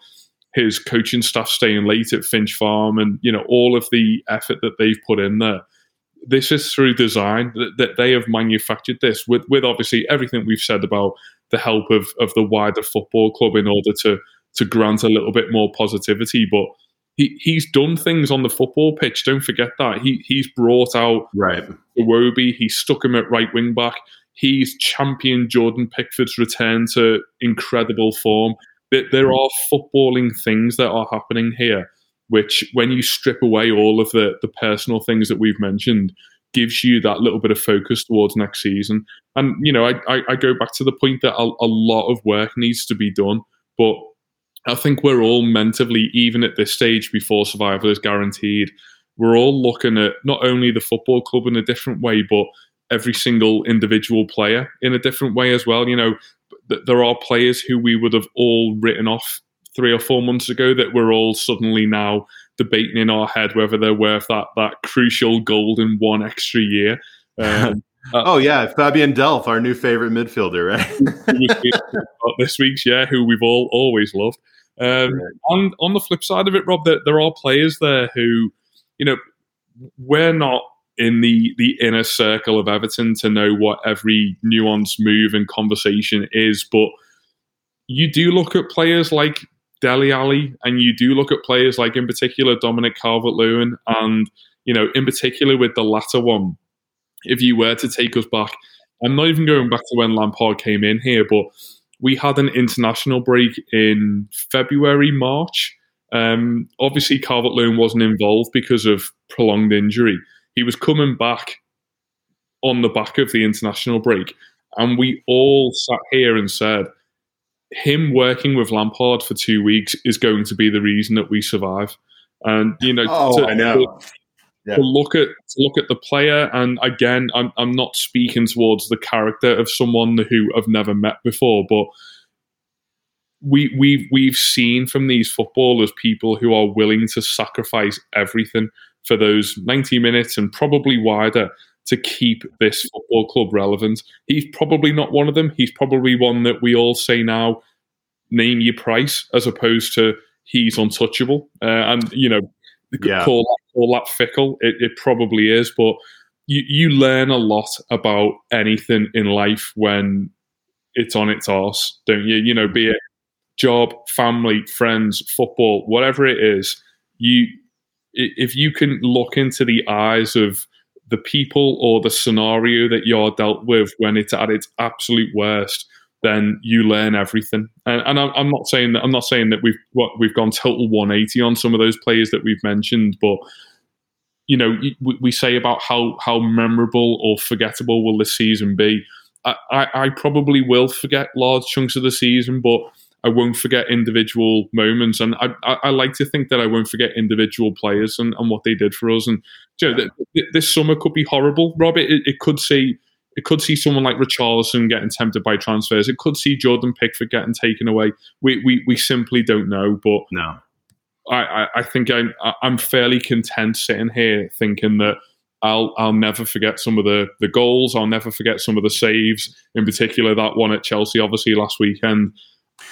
Speaker 3: his coaching staff staying late at Finch Farm and you know all of the effort that they've put in there. This is through design that, that they have manufactured this with with obviously everything we've said about the help of of the wider football club in order to to grant a little bit more positivity. But he, he's done things on the football pitch. Don't forget that he he's brought out
Speaker 2: right.
Speaker 3: Iwobi. He stuck him at right wing back. He's championed Jordan Pickford's return to incredible form. There, there are footballing things that are happening here, which, when you strip away all of the, the personal things that we've mentioned, gives you that little bit of focus towards next season. And, you know, I, I, I go back to the point that a, a lot of work needs to be done. But I think we're all mentally, even at this stage before survival is guaranteed, we're all looking at not only the football club in a different way, but every single individual player in a different way as well. You know, th- there are players who we would have all written off three or four months ago that we're all suddenly now debating in our head whether they're worth that that crucial golden one extra year. Um,
Speaker 2: Oh yeah, Fabian Delph, our new favorite midfielder, right?
Speaker 3: this week's yeah, who we've all always loved. Um, on on the flip side of it, Rob, there, there are players there who, you know, we're not in the the inner circle of Everton to know what every nuanced move and conversation is, but you do look at players like Dele Alli, and you do look at players like, in particular, Dominic Calvert Lewin, and, you know, in particular with the latter one, if you were to take us back, I'm not even going back to when Lampard came in here, but we had an international break in February, March. Um, obviously, Calvert Lewin wasn't involved because of prolonged injury. He was coming back on the back of the international break. And we all sat here and said, him working with Lampard for two weeks is going to be the reason that we survive. And you know,
Speaker 2: oh,
Speaker 3: to,
Speaker 2: know.
Speaker 3: To, yeah. to look at to look at the player, and again, I'm I'm not speaking towards the character of someone who I've never met before, but we we've we've seen from these footballers people who are willing to sacrifice everything for those 90 minutes and probably wider to keep this football club relevant. He's probably not one of them. He's probably one that we all say now, name your price, as opposed to he's untouchable. Uh, and, you know, yeah. call, that, call that fickle. It, it probably is. But you, you learn a lot about anything in life when it's on its arse, don't you? You know, be it job, family, friends, football, whatever it is, you if you can look into the eyes of the people or the scenario that you're dealt with when it's at its absolute worst, then you learn everything. And, and I'm, I'm, not saying that I'm not saying that we've what we've gone total 180 on some of those players that we've mentioned, but you know we, we say about how how memorable or forgettable will this season be. I, I, I probably will forget large chunks of the season, but I won't forget individual moments, and I, I, I, like to think that I won't forget individual players and, and what they did for us. And you know, th- this summer could be horrible, Rob. It, it could see it could see someone like Richarlison getting tempted by transfers. It could see Jordan Pickford getting taken away. We we, we simply don't know. But
Speaker 2: no,
Speaker 3: I, I, I think I'm I'm fairly content sitting here thinking that I'll I'll never forget some of the the goals. I'll never forget some of the saves. In particular, that one at Chelsea, obviously last weekend.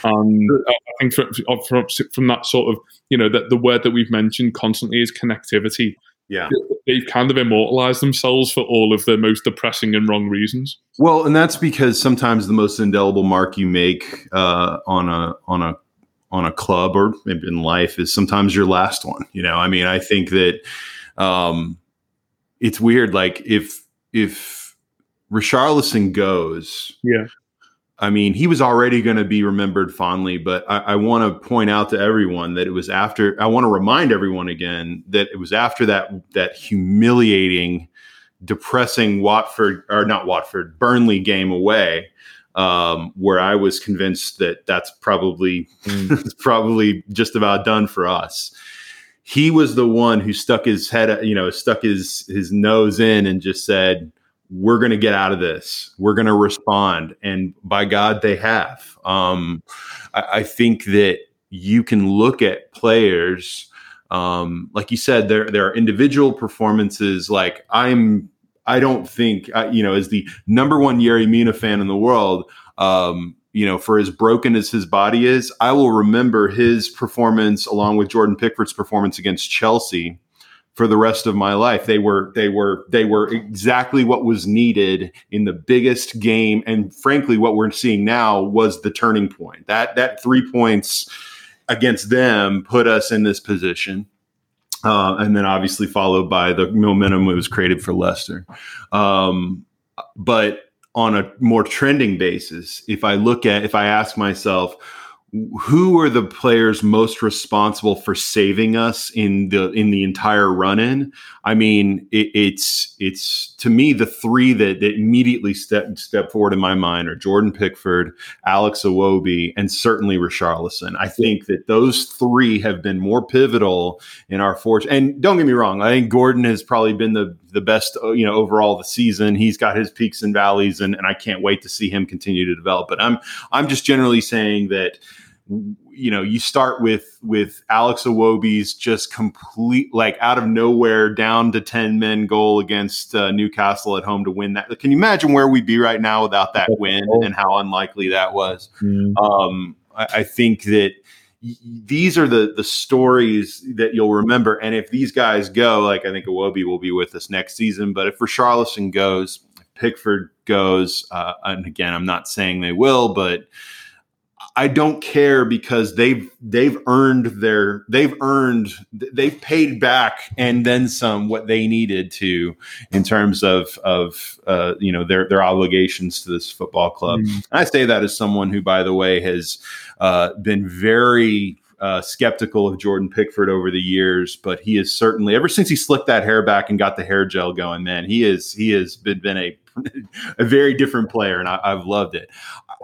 Speaker 3: And I think from, from, from that sort of, you know, that the word that we've mentioned constantly is connectivity.
Speaker 2: Yeah.
Speaker 3: They've kind of immortalized themselves for all of the most depressing and wrong reasons.
Speaker 2: Well, and that's because sometimes the most indelible mark you make uh, on a on a on a club or in life is sometimes your last one. You know, I mean, I think that um, it's weird. Like if if Richarlison goes,
Speaker 3: yeah,
Speaker 2: I mean, he was already going to be remembered fondly, but I, I want to point out to everyone that it was after. I want to remind everyone again that it was after that that humiliating, depressing Watford or not Watford Burnley game away, um, where I was convinced that that's probably mm. probably just about done for us. He was the one who stuck his head, you know, stuck his his nose in and just said, we're going to get out of this. We're going to respond. And by God, they have. Um, I, I, think that you can look at players, um, like you said, there, there are individual performances. Like I'm, I don't think, uh, you know, as the number one Yerry Mina fan in the world, um, you know, for as broken as his body is, I will remember his performance along with Jordan Pickford's performance against Chelsea for the rest of my life. They were they were they were exactly what was needed in the biggest game, and frankly, what we're seeing now was the turning point. That that three points against them put us in this position. Uh, and then obviously followed by the momentum that was created for Leicester. Um, but on a more trending basis, if I look at, if I ask myself, who are the players most responsible for saving us in the in the entire run in i mean it, it's it's to me the three that, that immediately step step forward in my mind are jordan pickford alex iwobi and certainly richarlison. I think that those three have been more pivotal in our fortune and don't get me wrong i think gordon has probably been the the best you know overall the season he's got his peaks and valleys and, and i can't wait to see him continue to develop but i'm i'm just generally saying that you know, you start with with Alex Iwobi's just complete like out of nowhere down to ten men goal against uh, Newcastle at home to win that. Can you imagine where we'd be right now without that win and how unlikely that was? Mm-hmm. Um, I, I, think that these are the the stories that you'll remember. And if these guys go, like I think Iwobi will be with us next season, but if Richarlison goes, Pickford goes, uh, and again, I'm not saying they will, but I don't care because they've they've earned their they've earned they've paid back and then some what they needed to in terms of of uh, you know their their obligations to this football club. Mm. I say that as someone who, by the way, has uh, been very uh, skeptical of Jordan Pickford over the years, but he is certainly ever since he slicked that hair back and got the hair gel going. Man, he is he has been been a a very different player, and I, have loved it.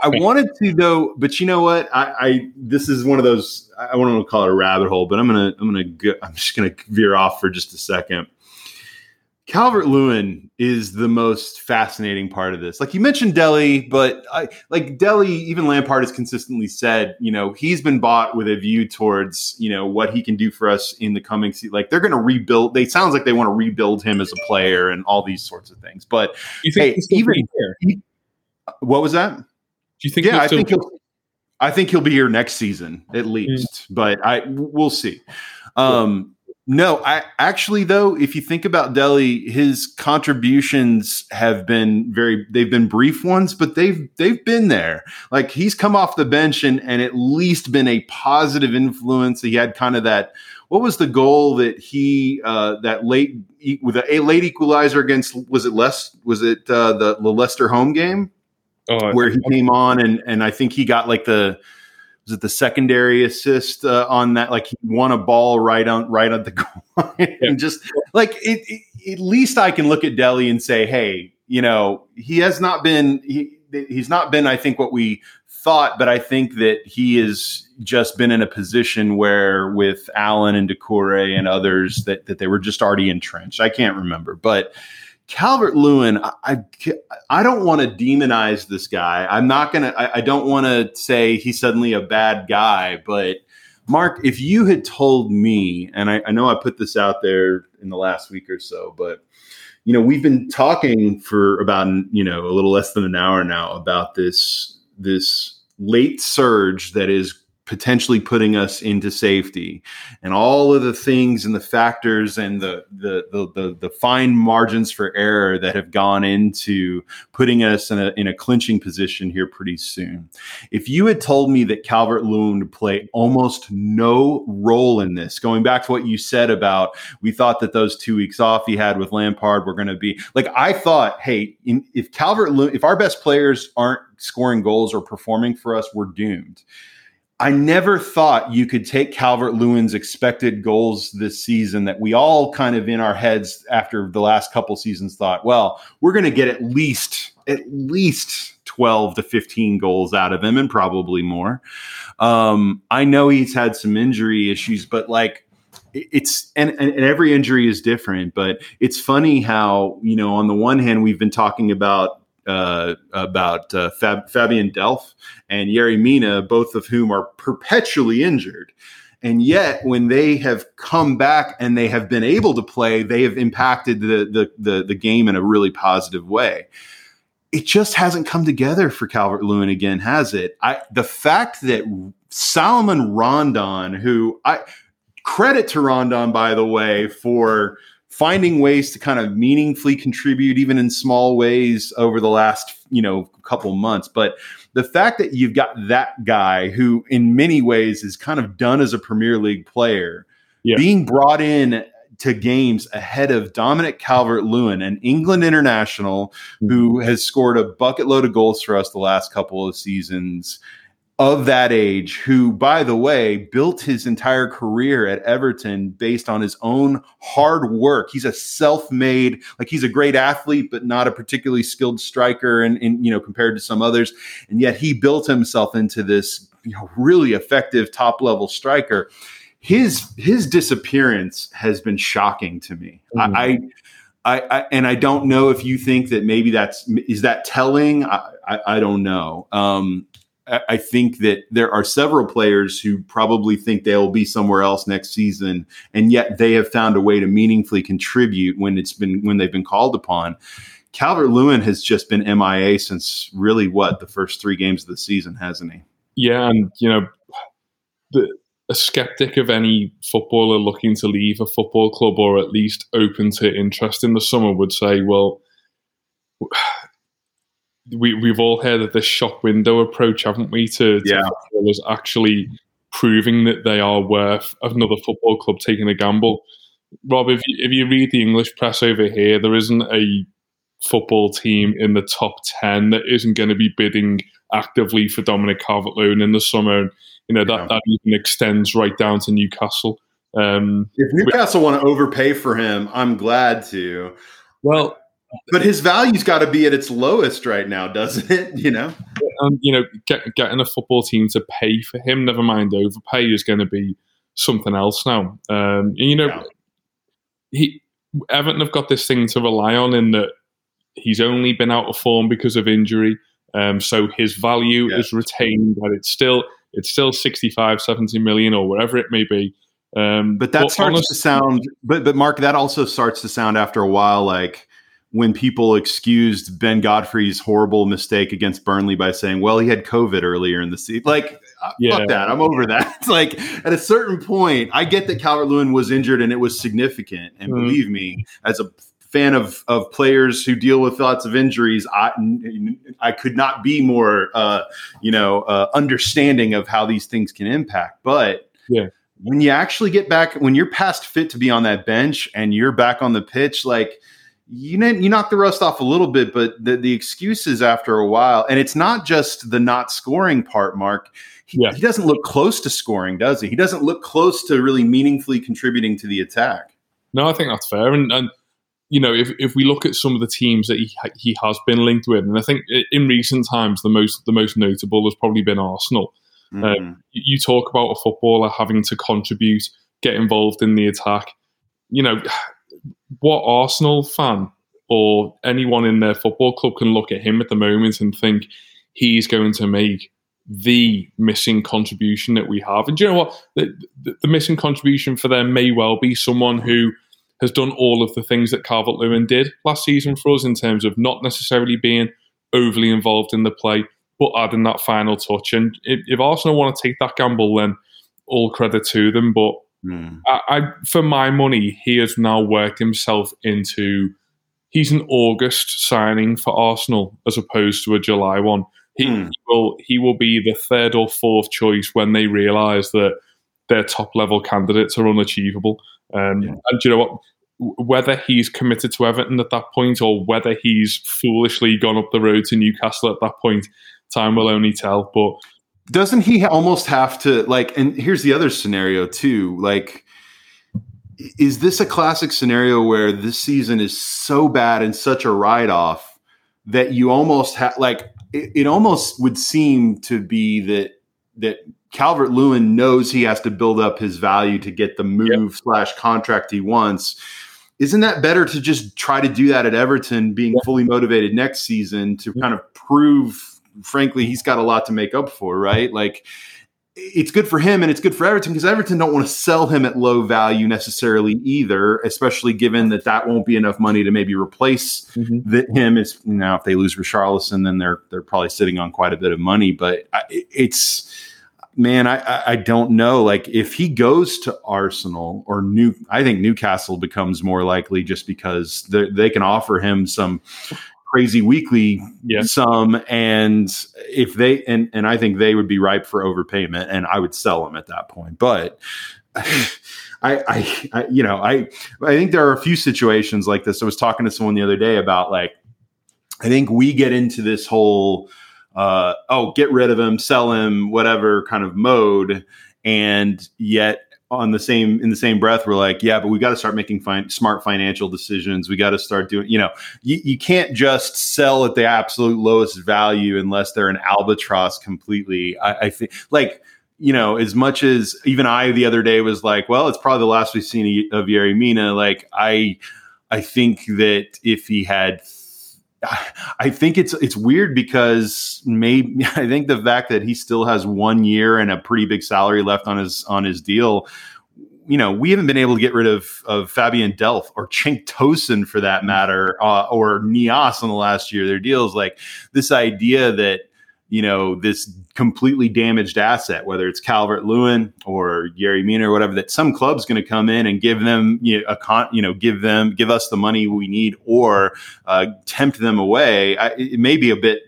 Speaker 2: I wanted to though, but you know what? I, I this is one of those. I want to call it a rabbit hole, but I'm gonna I'm gonna go, I'm just gonna veer off for just a second. Calvert Lewin is the most fascinating part of this. Like you mentioned Dele, but I, like Dele, even Lampard has consistently said, you know, he's been bought with a view towards, you know, what he can do for us in the coming season. Like they're going to rebuild. They sounds like they want to rebuild him as a player and all these sorts of things. But
Speaker 3: you think hey, even he,
Speaker 2: what was that?
Speaker 3: Do you think?
Speaker 2: Yeah, I think he'll. I think he'll be here next season at mm. least, mm. but I we'll see. Um, no, I actually though, if you think about Dele, his contributions have been very they've been brief ones, but they've they've been there. Like he's come off the bench and and at least been a positive influence. He had kind of that what was the goal that he uh that late with a, a late equalizer against was it less was it uh the, the Leicester home game? oh, where he came on and and I think he got like the was it the secondary assist uh, on that? Like he won a ball right on right on the goal line, yeah. and just like it, it, At least I can look at Dele and say, hey, you know, he has not been he he's not been. I think what we thought, but I think that he has just been in a position where with Allen and Doucouré and others that that they were just already entrenched. I can't remember, but Calvert Lewin, I, I, I don't want to demonize this guy. I'm not gonna. I, I don't want to say he's suddenly a bad guy. But Mark, if you had told me, and I, I know I put this out there in the last week or so, but you know we've been talking for about you know a little less than an hour now about this this late surge that is potentially putting us into safety. And all of the things and the factors and the, the the the, the, fine margins for error that have gone into putting us in a, in a clinching position here pretty soon. If you had told me that calvert lewin would play almost no role in this going back to what you said about we thought that those two weeks off he had with lampard were going to be like i thought hey in, if calvert if our best players aren't scoring goals or performing for us we're doomed I never thought you could take Calvert Lewin's expected goals this season that we all kind of in our heads after the last couple seasons thought, well, we're going to get at least at least 12 to 15 goals out of him and probably more. Um, I know he's had some injury issues, but like it's and, and every injury is different, but it's funny how, you know, on the one hand, we've been talking about uh, about uh, Fab- Fabian Delph and Yerry Mina, both of whom are perpetually injured. And yet, when they have come back and they have been able to play, they have impacted the, the, the, the game in a really positive way. It just hasn't come together for Calvert Lewin again, has it? I, the fact that Salomon Rondon, who I credit to Rondon, by the way, for finding ways to kind of meaningfully contribute even in small ways over the last you know couple months but the fact that you've got that guy who in many ways is kind of done as a premier league player yeah. being brought in to games ahead of Dominic Calvert Lewin, an England international who mm-hmm. has scored a bucket load of goals for us the last couple of seasons of that age who by the way built his entire career at Everton based on his own hard work he's a self-made like he's a great athlete but not a particularly skilled striker and, and you know compared to some others and yet he built himself into this you know really effective top level striker his his disappearance has been shocking to me mm-hmm. I, I, I, and I don't know if you think that maybe that's is that telling. I, I, I don't know. Um, I think that there are several players who probably think they'll be somewhere else next season, and yet they have found a way to meaningfully contribute when it's been when they've been called upon. Calvert Lewin has just been MIA since really what the first three games of the season, hasn't he?
Speaker 3: Yeah, and you know, the, a skeptic of any footballer looking to leave a football club or at least open to interest in the summer would say, well we we've all heard of the shop window approach, haven't we? To, to
Speaker 2: Yeah.
Speaker 3: footballers actually proving that they are worth another football club taking a gamble. Rob, if you, if you read the English press over here, there isn't a football team in the top 10 that isn't going to be bidding actively for Dominic Calvert-Lewin in the summer. And, you know, that,
Speaker 2: Yeah.
Speaker 3: that even extends right down to Newcastle. Um,
Speaker 2: If Newcastle want to overpay for him, I'm glad to.
Speaker 3: well,
Speaker 2: But his value's got to be at its lowest right now, doesn't it? You know,
Speaker 3: um, you know, get, getting a football team to pay for him, never mind overpay, is going to be something else now. Um, and, you know,
Speaker 2: Yeah.
Speaker 3: he Everton have got this thing to rely on in that he's only been out of form because of injury. Um, so his value
Speaker 2: Yeah.
Speaker 3: is retained, but it's still it's still 65, 70 million or wherever it may be. Um,
Speaker 2: but that starts
Speaker 3: honest-
Speaker 2: to sound. But but Mark, that also starts to sound after a while like when people excused Ben Godfrey's horrible mistake against Burnley by saying, "Well, he had COVID earlier in the season." Like, uh,
Speaker 3: Yeah.
Speaker 2: fuck that. I'm over that. It's like at a certain point, I get that Calvert Lewin was injured and it was significant. And
Speaker 3: Mm.
Speaker 2: believe me, as a fan of of players who deal with lots of injuries, I I could not be more uh, you know uh, understanding of how these things can impact. But
Speaker 3: Yeah.
Speaker 2: when you actually get back, when you're past fit to be on that bench and you're back on the pitch, like you know, you knock the rust off a little bit, but the, the excuses after a while, and it's not just the not scoring part, Mark. He,
Speaker 3: Yeah.
Speaker 2: he doesn't look close to scoring, does he? He doesn't look close to really meaningfully contributing to the attack.
Speaker 3: No, I think that's fair. And, and you know, if, if we look at some of the teams that he he has been linked with, and I think in recent times the most the most notable has probably been Arsenal.
Speaker 2: Mhm.
Speaker 3: You you talk about a footballer having to contribute, get involved in the attack. You know, what Arsenal fan or anyone in their football club can look at him at the moment and think he's going to make the missing contribution that we have. And you know what? The, the, the missing contribution for them may well be someone who has done all of the things that Calvert Lewin did last season for us in terms of not necessarily being overly involved in the play, but adding that final touch. And if, if Arsenal want to take that gamble, then all credit to them. But
Speaker 2: Mm.
Speaker 3: I, I, for my money, he has now worked himself into. He's an August signing for Arsenal as opposed to a July one. He,
Speaker 2: Hmm.
Speaker 3: he will he will be the third or fourth choice when they realise that their top level candidates are unachievable. Um,
Speaker 2: Yeah.
Speaker 3: And do you know what? Whether he's committed to Everton at that point or whether he's foolishly gone up the road to Newcastle at that point, time will only tell. But
Speaker 2: doesn't he almost have to like and here's the other scenario too like is this a classic scenario where this season is so bad and such a write-off that you almost have like it, it almost would seem to be that that Calvert Lewin knows he has to build up his value to get the move slash contract he wants. Isn't that better to just try to do that at Everton, being fully motivated next season to mm-hmm. kind of prove, frankly, he's got a lot to make up for, right? Like it's good for him and it's good for Everton because Everton don't want to sell him at low value necessarily either, especially given that that won't be enough money to maybe replace mm-hmm. the, him. Is now if they lose Richarlison, then they're they're probably sitting on quite a bit of money. But I, it's man, I, I I don't know. Like if he goes to Arsenal or New, I think Newcastle becomes more likely just because they can offer him some crazy weekly
Speaker 3: Yeah.
Speaker 2: sum, and if they and and I think they would be ripe for overpayment, and I would sell them at that point. But I, I, I, you know, I, I think there are a few situations like this. I was talking to someone the other day about like, I think we get into this whole, uh, oh, get rid of him, sell him, whatever kind of mode, and yet on the same in the same breath, we're like, yeah, but we got to start making fin- smart financial decisions. We got to start doing, you know, you, you can't just sell at the absolute lowest value unless they're an albatross completely. I, I think like you know, as much as even I the other day was like, well, it's probably the last we've seen of Yerry Mina. Like, I, I think that if he had, I think it's it's weird because maybe I think the fact that he still has one year and a pretty big salary left on his on his deal. You know, we haven't been able to get rid of of Fabian Delph or Cenk Tosun for that matter, uh, or Niasse in the last year. Their deals like this idea that you know, this completely damaged asset, whether it's Calvert Lewin or Yerry Mina or whatever, that some club's going to come in and give them, you know, a con, you know, give them, give us the money we need or uh, tempt them away. I, it may be a bit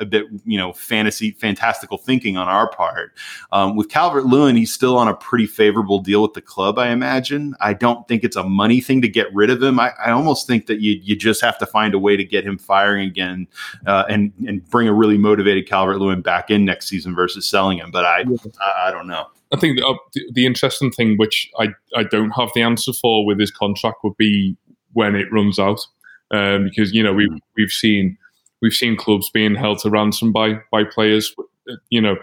Speaker 2: a bit, you know, fantasy, fantastical thinking on our part. Um, with Calvert Lewin, he's still on a pretty favorable deal with the club, I imagine. I don't think it's a money thing to get rid of him. I, I almost think that you you just have to find a way to get him firing again uh, and and bring a really motivated Calvert Lewin back in next season versus selling him. But I I, I don't know.
Speaker 3: I think the, uh, the interesting thing, which I, I don't have the answer for with his contract, would be when it runs out, um, because you know we we've seen we've seen clubs being held to ransom by by players. You know,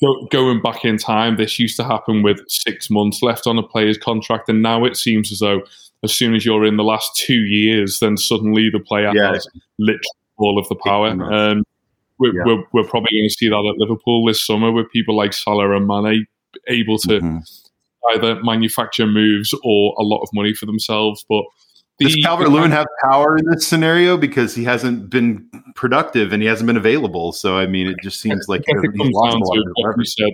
Speaker 3: go, going back in time, this used to happen with six months left on a player's contract, and now it seems as though as soon as you're in the last two years, then suddenly the player yeah. has literally all of the power. Um, we're, yeah. we're, we're, probably going to see that at Liverpool this summer with people like Salah and Mane able to mm-hmm. either manufacture moves or a lot of money for themselves. But
Speaker 2: does Calvert Lewin have power in this scenario because he hasn't been productive and he hasn't been available? So I mean, it just seems like
Speaker 3: he's lost a lot of said.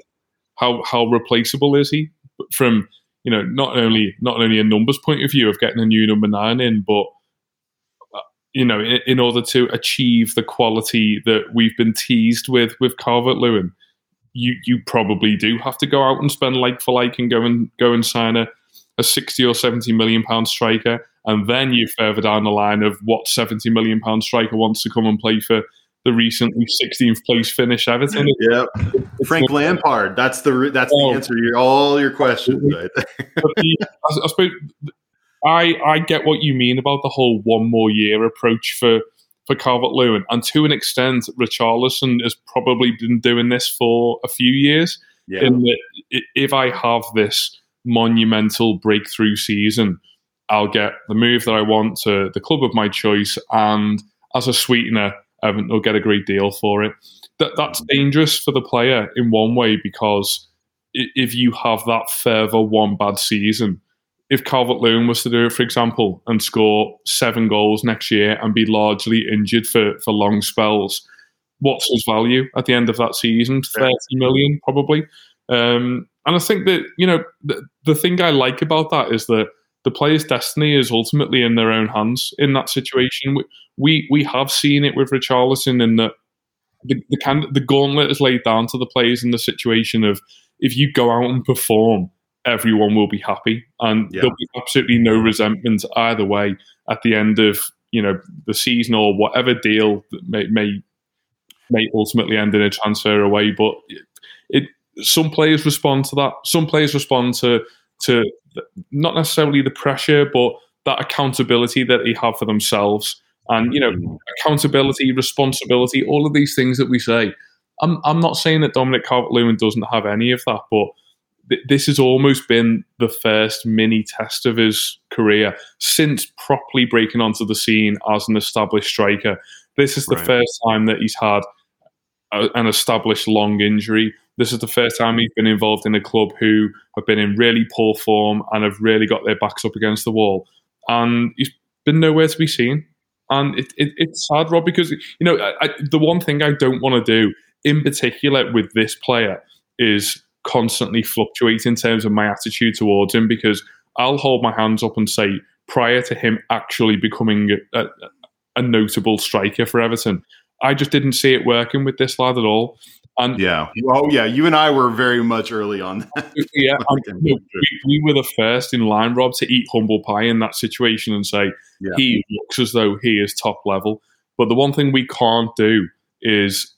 Speaker 3: How how replaceable is he from you know not only not only a numbers point of view of getting a new number nine in, but uh, you know in, in order to achieve the quality that we've been teased with with Calvert Lewin, you you probably do have to go out and spend like for like and go and go and sign a a 60 or 70 million pound striker and then you further down the line of what 70 million pound striker wants to come and play for the recently 16th place finish Everton.
Speaker 2: Yeah, Frank Lampard. That's the that's oh. the answer to all your questions. Right?
Speaker 3: the, I, I suppose I I get what you mean about the whole one more year approach for for Calvert Lewin, and to an extent, Richarlison has probably been doing this for a few years. Yeah. In that, if I have this monumental breakthrough season I'll get the move that I want to the club of my choice, and as a sweetener, um, they'll get a great deal for it. That that's dangerous for the player in one way because if you have that further one bad season, if Calvert Lewin was to do it, for example, and score seven goals next year and be largely injured for for long spells, what's his value at the end of that season? Thirty million, probably. Um, and I think that you know the, the thing I like about that is that the player's destiny is ultimately in their own hands in that situation. We we have seen it with Richarlison in that the the, can, the gauntlet is laid down to the players in the situation of if you go out and perform, everyone will be happy, and yeah. there'll be absolutely no resentment either way at the end of you know the season or whatever deal that may may, may ultimately end in a transfer away. But it some players respond to that. Some players respond to to not necessarily the pressure, but that accountability that they have for themselves. And, you know, mm. accountability, responsibility, all of these things that we say. I'm, I'm not saying that Dominic Calvert Lewin doesn't have any of that, but th- this has almost been the first mini test of his career since properly breaking onto the scene as an established striker. This is the right. first time that he's had a, an established long injury this is the first time he's been involved in a club who have been in really poor form and have really got their backs up against the wall. And he's been nowhere to be seen. And it, it, it's sad, Rob, because you know I, the one thing I don't want to do, in particular with this player, is constantly fluctuate in terms of my attitude towards him. Because I'll hold my hands up and say, prior to him actually becoming a, a notable striker for Everton, I just didn't see it working with this lad at all.
Speaker 2: And yeah, oh yeah, you and I were very much early on that.
Speaker 3: yeah, we, we, were the first in line, Rob, to eat humble pie in that situation and say yeah. he looks as though he is top level. But the one thing we can't do is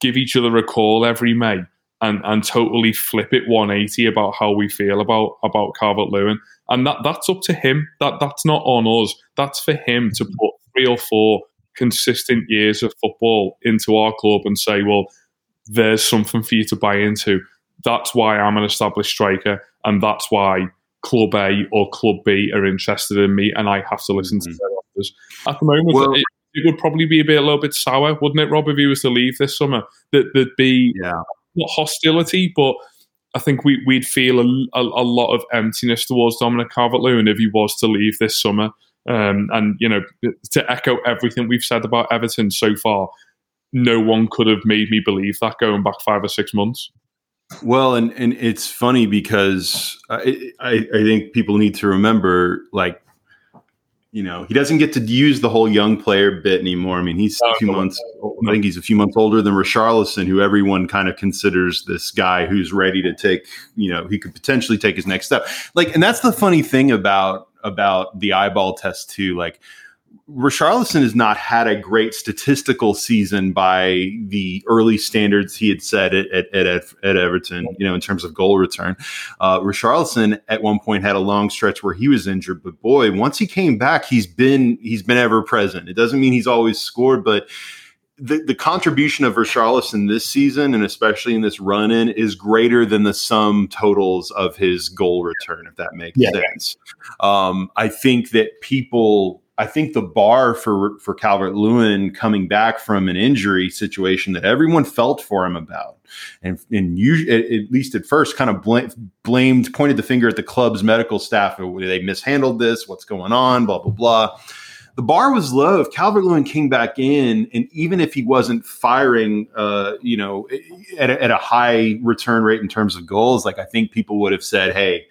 Speaker 3: give each other a call every May and and totally flip it 180 about how we feel about about Calvert Lewin. And that that's up to him. That that's not on us. That's for him to mm-hmm. put three or four consistent years of football into our club and say, well, there's something for you to buy into. That's why I'm an established striker, and that's why Club A or Club B are interested in me, and I have to listen mm-hmm. to their offers. At the moment, well, it, it, would probably be a bit a little bit sour, wouldn't it, Rob, if he was to leave this summer? That there'd be yeah. not hostility, but I think we, would feel a, a, a, lot of emptiness towards Dominic Calvert-Lewin if he was to leave this summer. Um, and you know, to echo everything we've said about Everton so far, no one could have made me believe that going back five or six months.
Speaker 2: Well, and and it's funny because I, I, I think people need to remember, like, you know, he doesn't get to use the whole young player bit anymore. I mean, he's a oh, few months. I think he's a few months older than Richarlison, who everyone kind of considers this guy who's ready to take. You know, he could potentially take his next step. Like, and that's the funny thing about about the eyeball test too. Like Richarlison has not had a great statistical season by the early standards he had set at, at, at, at Everton, you know, in terms of goal return. Uh, Richarlison at one point had a long stretch where he was injured, but boy, once he came back, he's been he's been ever present. It doesn't mean he's always scored, but the, the contribution of Richarlison this season, and especially in this run in, is greater than the sum totals of his goal return, if that makes yeah. sense. Um, I think that people I think the bar for for Calvert Lewin coming back from an injury situation that everyone felt for him about, and and you at, least at first kind of bl- blamed, pointed the finger at the club's medical staff. They mishandled this. What's going on? Blah blah blah. The bar was low. If Calvert Lewin came back in, and even if he wasn't firing, uh, you know, at a, at a high return rate in terms of goals, like I think people would have said, "Hey."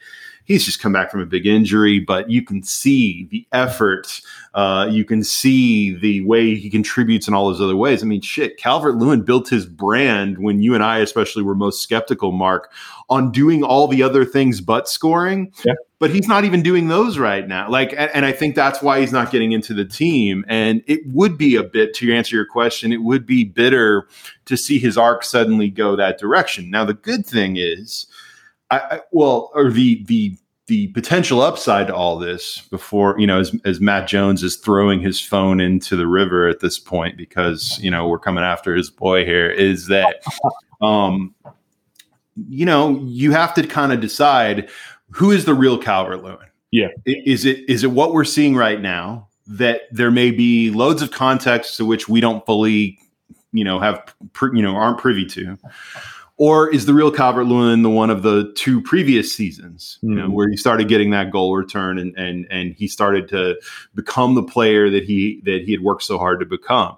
Speaker 2: He's just come back from a big injury, but you can see the effort. Uh, you can see the way he contributes in all those other ways. I mean, shit, Calvert Lewin built his brand when you and I, especially, were most skeptical, Mark, on doing all the other things but scoring. Yeah. But he's not even doing those right now. Like, and, and I think that's why he's not getting into the team. And it would be a bit to answer your question. It would be bitter to see his arc suddenly go that direction. Now, the good thing is I, I, well, or the the the potential upside to all this before you know as, as matt jones is throwing his phone into the river at this point because you know we're coming after his boy here is that um you know you have to kind of decide who is the real calvert lewin.
Speaker 3: Yeah.
Speaker 2: Is it is it what we're seeing right now that there may be loads of context to which we don't fully you know have you know aren't privy to or is the real Calvert Lewin the one of the two previous seasons, you know, hmm. where he started getting that goal return and and and he started to become the player that he that he had worked so hard to become.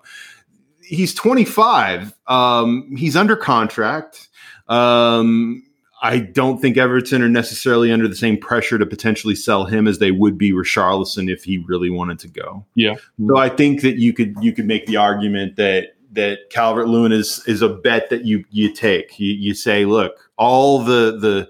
Speaker 2: He's 25. Um, he's under contract. Um, I don't think Everton are necessarily under the same pressure to potentially sell him as they would be Richarlison if he really wanted to go.
Speaker 3: Yeah.
Speaker 2: So I think that you could you could make the argument that that Calvert Lewin is is a bet that you you take. You, you say, look, all the the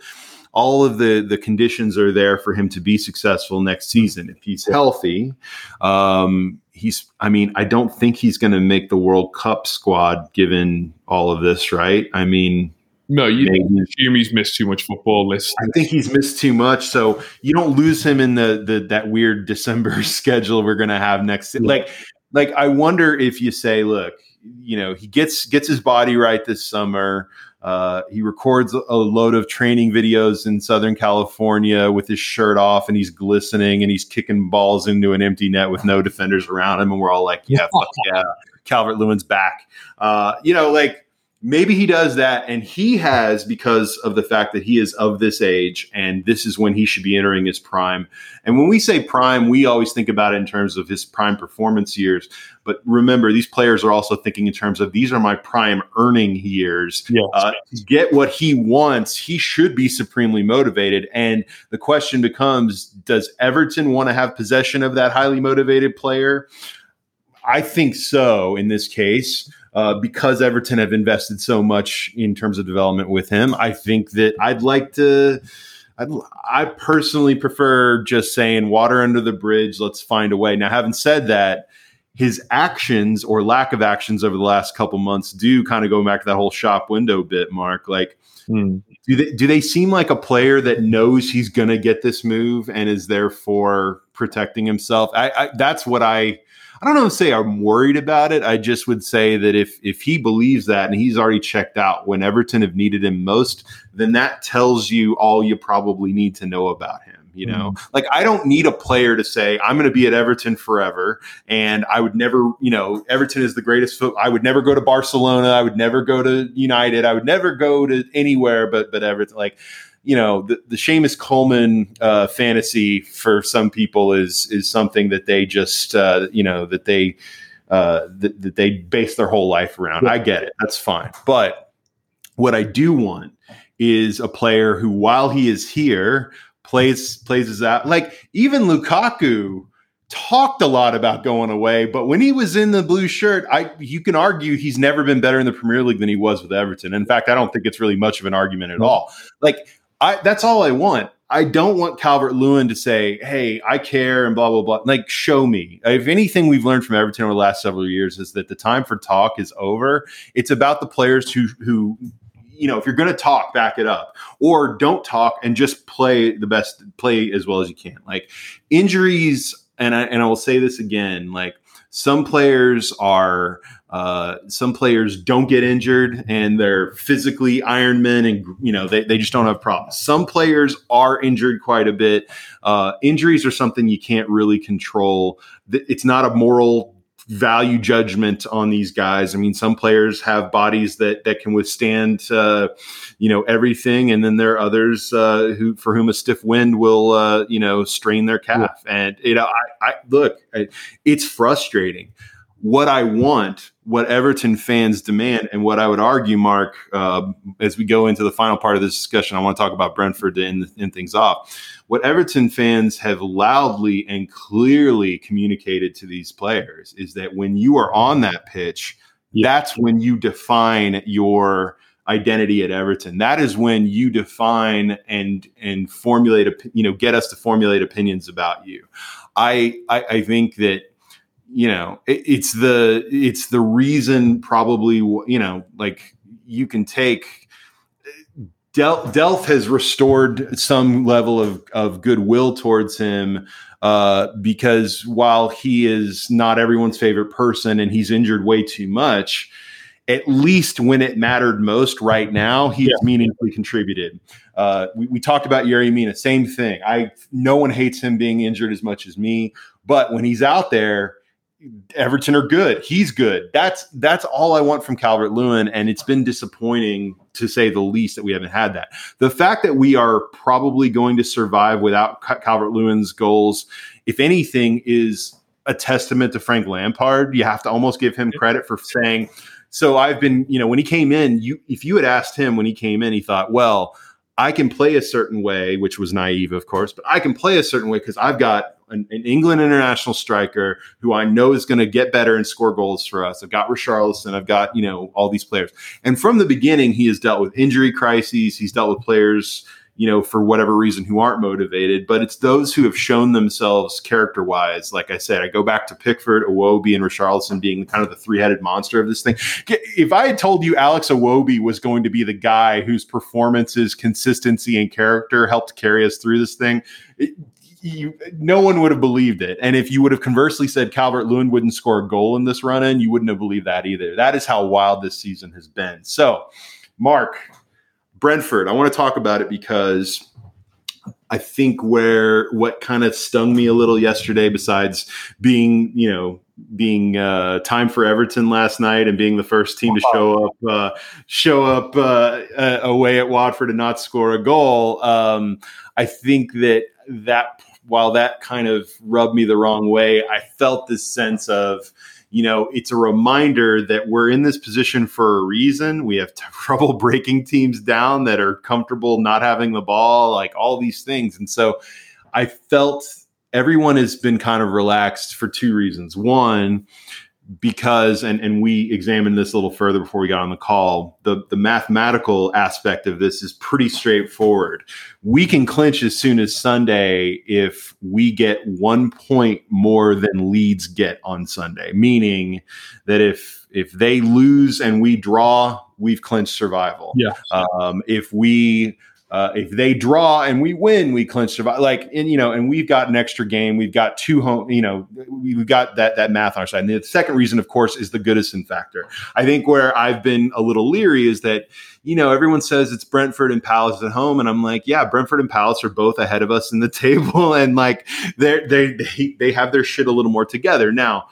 Speaker 2: all of the the conditions are there for him to be successful next season if he's healthy. Um, he's, I mean, I don't think he's going to make the World Cup squad given all of this, right? I mean.
Speaker 3: No, you assume he's missed too much football. List.
Speaker 2: I think he's missed too much, so you don't lose him in the the that weird December schedule we're going to have next. Like, like I wonder if you say, look, you know he gets gets his body right this summer. Uh, he records a load of training videos in Southern California with his shirt off, and he's glistening, and he's kicking balls into an empty net with no defenders around him, and we're all like, "Yeah, fuck yeah, Calvert Lewin's back." Uh, you know, like maybe he does that and he has because of the fact that he is of this age and this is when he should be entering his prime. And when we say prime we always think about it in terms of his prime performance years. But remember these players are also thinking in terms of these are my prime earning years.
Speaker 3: Yes.
Speaker 2: uh, get what he wants he should be supremely motivated. And the question becomes does everton want to have possession of that highly motivated player? I think so in this case uh, because Everton have invested so much in terms of development with him. I think that I'd like to. I'd, I personally prefer just saying water under the bridge. Let's find a way. Now, having said that, his actions or lack of actions over the last couple months do kind of go back to that whole shop window bit, Mark. Like, hmm. do they do they seem like a player that knows he's going to get this move and is therefore protecting himself? I, I that's what I I don't know say I'm worried about it. I just would say that if if he believes that and he's already checked out when Everton have needed him most, then that tells you all you probably need to know about him. You know, mm. like I don't need a player to say I'm going to be at Everton forever, and I would never, you know, Everton is the greatest. Foot. I would never go to Barcelona. I would never go to United. I would never go to anywhere but but Everton. Like you know the, the Seamus Coleman uh, fantasy for some people is is something that they just uh, you know that they uh, that, that they base their whole life around. I get it. That's fine. But what I do want is a player who, while he is here, plays plays his out. Like even Lukaku talked a lot about going away, but when he was in the blue shirt, I you can argue he's never been better in the Premier League than he was with Everton. In fact, I don't think it's really much of an argument at all. Like I that's all I want. I don't want Calvert Lewin to say, "Hey, I care," and blah blah blah. Like, show me. If anything we've learned from Everton over the last several years is that the time for talk is over. It's about the players who who you know, if you're going to talk, back it up, or don't talk and just play the best, play as well as you can. Like injuries, and I and I will say this again, like some players are uh, some players don't get injured and they're physically Iron Men and you know they, they just don't have problems. Some players are injured quite a bit. Uh, injuries are something you can't really control. It's not a moral value judgment on these guys. I mean, some players have bodies that that can withstand, uh, you know, everything, and then there are others uh, who for whom a stiff wind will, uh, you know, strain their calf. Yeah. And you know, I, I look, I, it's frustrating. What I want, what Everton fans demand, and what I would argue, Mark, uh, as we go into the final part of this discussion, I want to talk about Brentford to end, end things off what Everton fans have loudly and clearly communicated to these players is that when you are on that pitch, yeah. that's when you define your identity at Everton. That is when you define and and formulate, you know, get us to formulate opinions about you. I I, I think that you know it, it's the it's the reason probably you know like you can take Del- Delph has restored some level of, of goodwill towards him uh, because while he is not everyone's favorite person and he's injured way too much, at least when it mattered most right now, he yeah. has meaningfully contributed. Uh, we, we, talked about Yerry Mina, same thing. I no one hates him being injured as much as me, but when he's out there, Everton are good. He's good. That's that's all I want from Calvert Lewin, and it's been disappointing to say the least that we haven't had that. The fact that we are probably going to survive without Calvert Lewin's goals, if anything, is a testament to Frank Lampard. You have to almost give him credit for saying. So I've been, you know, when he came in, you if you had asked him when he came in, he thought, well, I can play a certain way, which was naive, of course, but I can play a certain way because I've got an, an, England international striker who I know is going to get better and score goals for us. I've got Richarlison. I've got, you know, all these players. And from the beginning, he has dealt with injury crises. He's dealt with players you know, for whatever reason who aren't motivated, but it's those who have shown themselves character wise. Like I said, I go back to Pickford, Iwobi, and Richarlison being kind of the three headed monster of this thing. If I had told you Alex Iwobi was going to be the guy whose performances, consistency, and character helped carry us through this thing, it, you, no one would have believed it. And if you would have conversely said Calvert Lewin wouldn't score a goal in this run in, you wouldn't have believed that either. That is how wild this season has been. So, Mark, Brentford, I want to talk about it because I think where what kind of stung me a little yesterday, besides being, you know, being uh, time for Everton last night and being the first team to show up, uh, show up uh, uh away at Watford and not score a goal. Um, I think that that while that kind of rubbed me the wrong way, I felt this sense of you know, it's a reminder that we're in this position for a reason. We have trouble breaking teams down that are comfortable not having the ball, like all these things. And so I felt everyone has been kind of relaxed for two reasons. One, because and, and we examined this a little further before we got on the call the, the mathematical aspect of this is pretty straightforward. We can clinch as soon as sunday if we get one point more than leeds get on sunday meaning that if if they lose and we draw we've clinched survival.
Speaker 3: Yeah.
Speaker 2: Um, if we uh, if they draw and we win, we clinch survive. Like, and you know, and we've got an extra game. We've got two home. You know, we've got that that math on our side. And the second reason, of course, is the Goodison factor. I think where I've been a little leery is that you know everyone says it's Brentford and Palace at home, and I'm like, yeah, Brentford and Palace are both ahead of us in the table, and like they they they have their shit a little more together now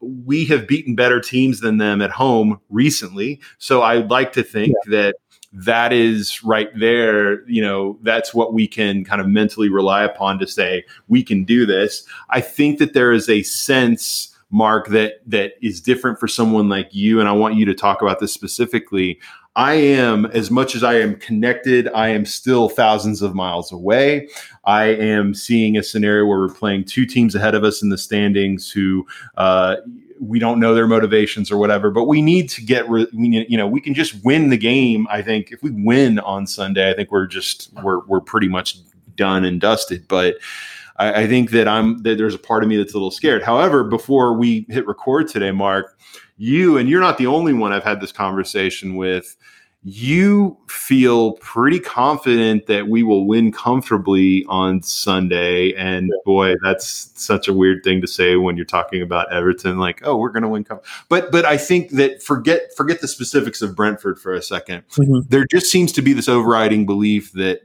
Speaker 2: we have beaten better teams than them at home recently. So I'd like to think yeah. that that is right there you know that's what we can kind of mentally rely upon to say we can do this i think that there is a sense Mark, that that is different for someone like you, and I want you to talk about this specifically. I am, as much as I am connected, I am still thousands of miles away. I am seeing a scenario where we're playing two teams ahead of us in the standings who uh, we don't know their motivations or whatever, but we need to get, re- we, you know, we can just win the game. I think if we win on Sunday, I think we're just, we're, we're pretty much done and dusted. But I, I think that I'm, that there's a part of me that's a little scared. However, before we hit record today, Mark, you, and you're not the only one I've had this conversation with, you feel pretty confident that we will win comfortably on Sunday. And boy, that's such a weird thing to say when you're talking about Everton. Like, oh, we're going to win. Com-. But but I think that forget forget the specifics of Brentford for a 2nd mm-hmm. There just seems to be this overriding belief that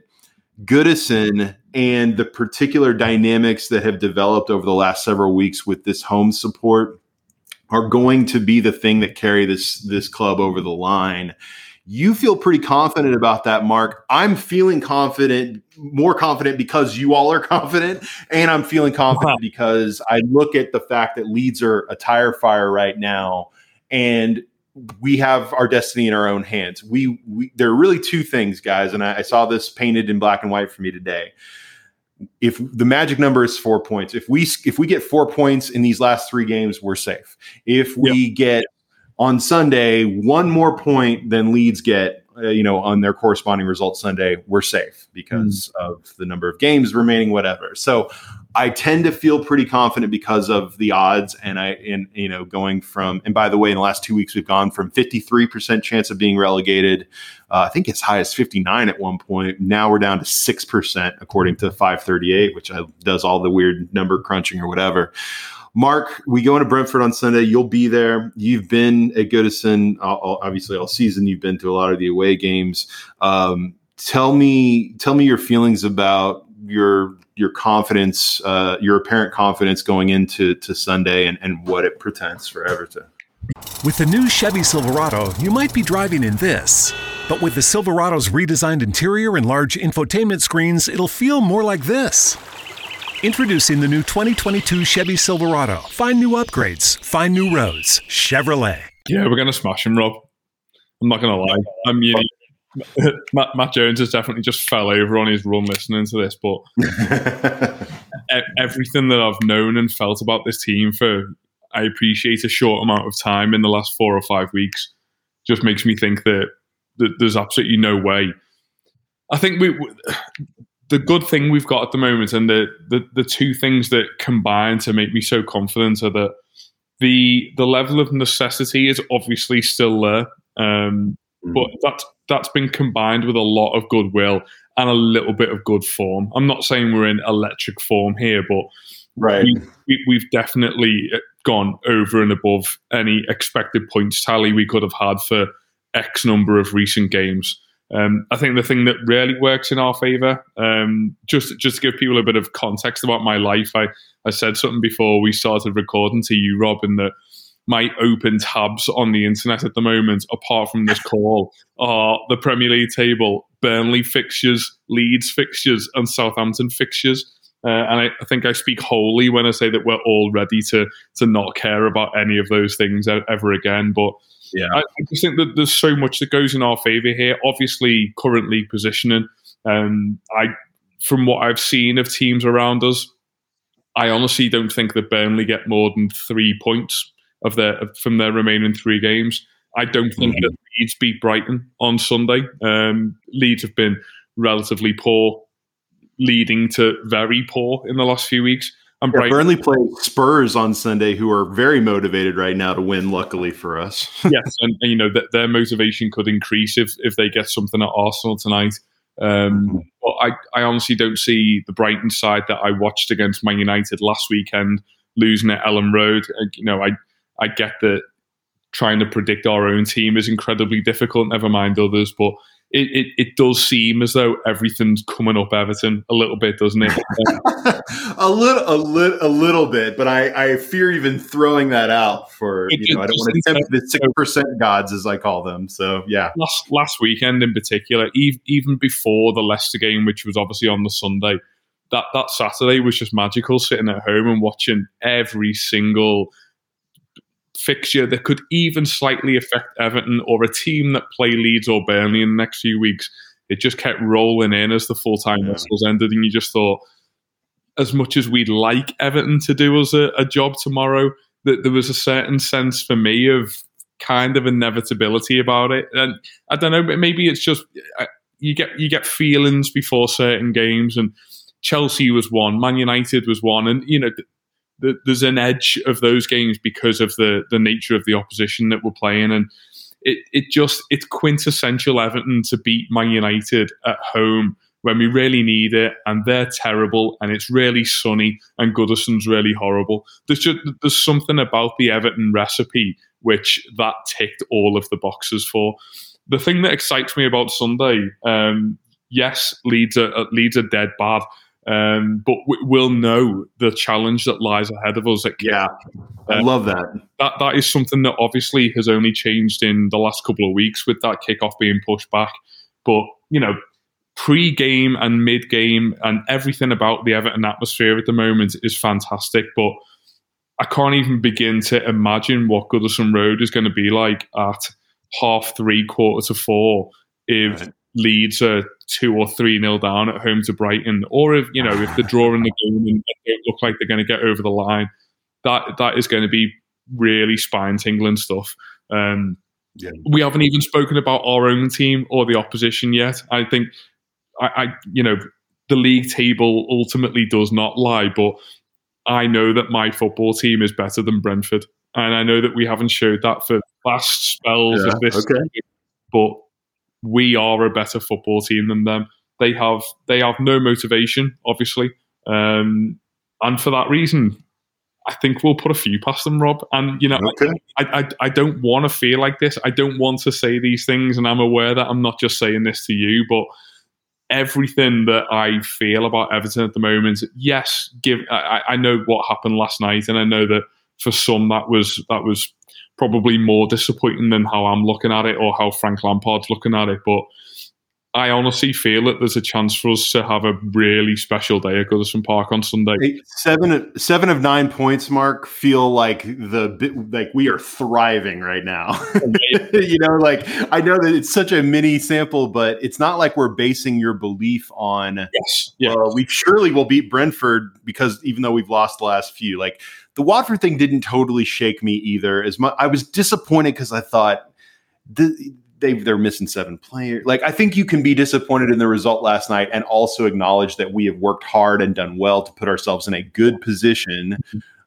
Speaker 2: Goodison and the particular dynamics that have developed over the last several weeks with this home support are going to be the thing that carry this this club over the line. You feel pretty confident about that, Mark. I'm feeling confident, more confident because you all are confident, and I'm feeling confident wow. because I look at the fact that Leeds are a tire fire right now, and we have our destiny in our own hands. We, we there are really two things, guys, and I, I saw this painted in black and white for me today if the magic number is four points, if we if we get four points in these last three games, we're safe. If we yep. get on Sunday one more point than Leeds get, uh, you know, on their corresponding results Sunday, we're safe because mm. of the number of games remaining, whatever. So I tend to feel pretty confident because of the odds, and I, and you know, going from, and by the way, in the last two weeks we've gone from 53% chance of being relegated, uh, I think as high as 59 at one point. Now we're down to six percent according to 538, which I, does all the weird number crunching or whatever. Mark, we go into Brentford on Sunday. You'll be there. You've been at Goodison, obviously all season. You've been to a lot of the away games. Um, tell me, tell me your feelings about your your confidence, uh, your apparent confidence going into to Sunday, and, and what it pretends for Everton.
Speaker 6: With the new Chevy Silverado, you might be driving in this, but with the Silverado's redesigned interior and large infotainment screens, it'll feel more like this. Introducing the new 2022 Chevy Silverado. Find new upgrades, find new roads. Chevrolet.
Speaker 3: Yeah, we're gonna smash him, Rob. I'm not gonna lie. I'm you Matt, Matt, Jones has definitely just fell over on his run listening to this, but everything that I've known and felt about this team for I appreciate a short amount of time in the last four or five weeks just makes me think that, that there's absolutely no way. I think we the good thing we've got at the moment, and the, the the two things that combine to make me so confident are that the the level of necessity is obviously still there, um, mm. but that that's been combined with a lot of goodwill and a little bit of good form. I'm not saying we're in electric form here, but
Speaker 2: right,
Speaker 3: we, we, have definitely gone over and above any expected points tally we could have had for X number of recent games. Um, I think the thing that really works in our favour, um, just just to give people a bit of context about my life, I, I said something before we started recording to you, Robin, that my open tabs on the internet at the moment, apart from this call, are the Premier League table, Burnley fixtures, Leeds fixtures, and Southampton fixtures. Uh, and I, I, think I speak wholly when I say that we're all ready to to not care about any of those things ever again. But
Speaker 2: yeah, I,
Speaker 3: I just think that there's so much that goes in our favour here. Obviously, currently positioning. Um, I, from what I've seen of teams around us, I honestly don't think that Burnley get more than three points of their from their remaining three games. I don't think mm-hmm. that Leeds beat Brighton on Sunday. Um, Leeds have been relatively poor, leading to very poor in the last few weeks.
Speaker 2: And yeah, Burnley plays Spurs on Sunday, who are very motivated right now to win. Luckily for us,
Speaker 3: yes, and, and you know that their motivation could increase if if they get something at Arsenal tonight. Um, mm-hmm. But I, I honestly don't see the Brighton side that I watched against Man United last weekend losing at Elland Road. You know, I I get that trying to predict our own team is incredibly difficult. Never mind others, but it, it, it, does seem as though everything's coming up Everton a little bit, doesn't it?
Speaker 2: a little, a little, a little bit, but I, I fear even throwing that out for it, you know I don't want to tempt the six percent gods as I call them. So yeah,
Speaker 3: last last weekend in particular, even before the Leicester game, which was obviously on the Sunday, that that Saturday was just magical. Sitting at home and watching every single fixture that could even slightly affect Everton or a team that play Leeds or Burnley in the next few weeks. It just kept rolling in as the full time yeah. whistles ended, and you just thought, as much as we'd like Everton to do us a, a job tomorrow, that there was a certain sense for me of kind of inevitability about it. And I don't know, but maybe it's just uh, you get you get feelings before certain games, and Chelsea was one, Man United was one, and you know. There's an edge of those games because of the the nature of the opposition that we're playing, and it it just it's quintessential Everton to beat Man United at home when we really need it, and they're terrible, and it's really sunny, and Goodison's really horrible. There's just there's something about the Everton recipe which that ticked all of the boxes for. The thing that excites me about Sunday, um, yes, Leeds are Leeds are dead bad. Um, but we'll know the challenge that lies ahead of us.
Speaker 2: yeah, I love that.
Speaker 3: That that is something that obviously has only changed in the last couple of weeks with that kickoff being pushed back. But you know, pre-game and mid-game and everything about the Everton atmosphere at the moment is fantastic. But I can't even begin to imagine what Goodison Road is going to be like at half three, quarter to four if right. Leeds are two or three nil down at home to Brighton, or if you know if they're drawing the game and they don't look like they're going to get over the line. That that is going to be really spine tingling stuff. Um, yeah. We haven't even spoken about our own team or the opposition yet. I think I, I, you know, the league table ultimately does not lie, but I know that my football team is better than Brentford, and I know that we haven't showed that for last spells yeah, of this. Okay. but we are a better football team than them. They have they have no motivation, obviously, um, and for that reason, I think we'll put a few past them, Rob. And you know, okay. I, I I don't want to feel like this. I don't want to say these things, and I'm aware that I'm not just saying this to you, but everything that I feel about Everton at the moment. Yes, give I, I, know what happened last night, and I know that for some that was that was probably more disappointing than how I'm looking at it or how Frank Lampard's looking at it. But I honestly feel that there's a chance for us to have a really special day at Goodison Park on Sunday.
Speaker 2: Seven, seven of nine points, Mark, feel like the like we are thriving right now. you know, like I know that it's such a mini sample, but it's not like we're basing your belief on.
Speaker 3: Yes, yes.
Speaker 2: Uh, we surely will beat Brentford because even though we've lost the last few, like the Watford thing didn't totally shake me either. As much I was disappointed because I thought. The, they they're missing seven players. Like I think you can be disappointed in the result last night and also acknowledge that we have worked hard and done well to put ourselves in a good position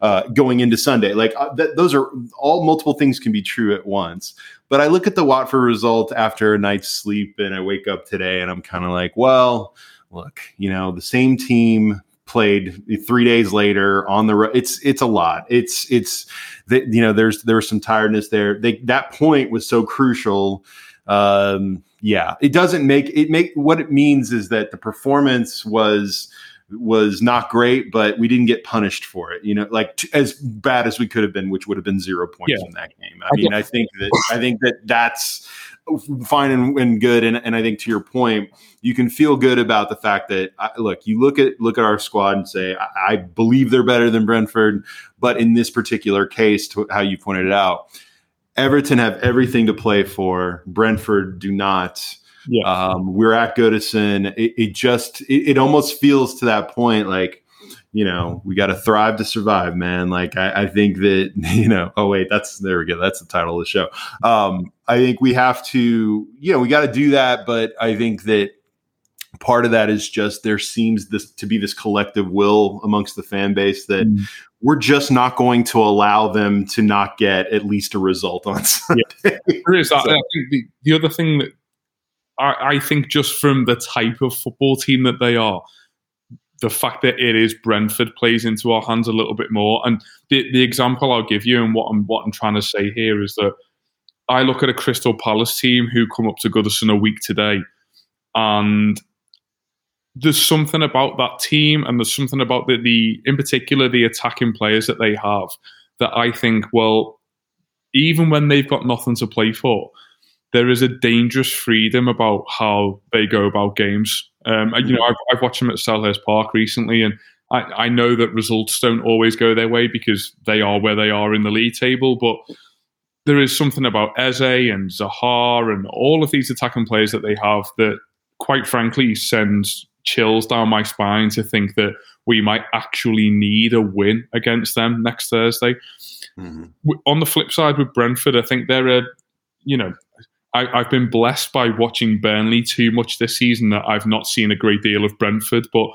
Speaker 2: uh, going into Sunday. Like uh, th- those are all multiple things can be true at once. But I look at the Watford result after a night's sleep and I wake up today and I'm kind of like, well, look, you know, the same team played three days later on the road. It's it's a lot. It's it's that you know there's there's some tiredness there. They, that point was so crucial. Um, yeah, it doesn't make it make what it means is that the performance was was not great, but we didn't get punished for it. You know, like t- as bad as we could have been, which would have been zero points yeah. in that game. I mean, I think that I think that that's fine and, and good. And, and I think to your point, you can feel good about the fact that I, look, you look at look at our squad and say, I, I, believe they're better than Brentford, but in this particular case, to how you pointed it out, Everton have everything to play for. Brentford do not. Yeah. Um, we're at Goodison. It, it just it, it almost feels to that point like you know, we got to thrive to survive, man. Like I, I, think that you know. Oh wait, that's there we go. That's the title of the show. Um, I think we have to, you know, we got to do that. But I think that part of that is just there seems this to be this collective will amongst the fan base that mm. we're just not going to allow them to not get at least a result on Sunday. Yeah.
Speaker 3: So. I, think the, the other thing that I, I think just from the type of football team that they are the fact that it is Brentford plays into our hands a little bit more. And the, the example I'll give you and what I'm what I'm trying to say here is that I look at a Crystal Palace team who come up to Goodison a week today, and there's something about that team, and there's something about the, the in particular the attacking players that they have that I think, well, even when they've got nothing to play for, there is a dangerous freedom about how they go about games. Um, you know, I've, I've, watched them at Selhurst Park recently, and I, I, know that results don't always go their way because they are where they are in the league table. But there is something about Eze and Zaha and all of these attacking players that they have that, quite frankly, sends chills down my spine to think that we might actually need a win against them next Thursday. Mm-hmm. On the flip side, with Brentford, I think they're a, you know, I, have been blessed by watching Burnley too much this season that I've not seen a great deal of Brentford, but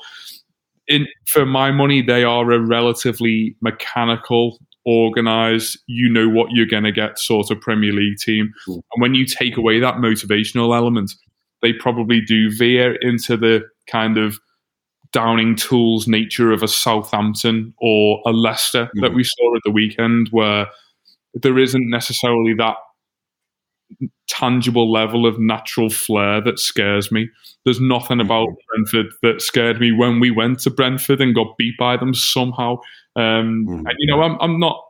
Speaker 3: in for my money, they are a relatively mechanical, organized, you know what you're going to get sort of Premier League team. Mm. And when you take away that motivational element, they probably do veer into the kind of downing tools nature of a Southampton or a Leicester mm. that we saw at the weekend, where there isn't necessarily that tangible level of natural flair that scares me. There's nothing about mm-hmm. Brentford that scared me when we went to Brentford and got beat by them somehow. Um, mm-hmm. And you know, I'm, I'm not.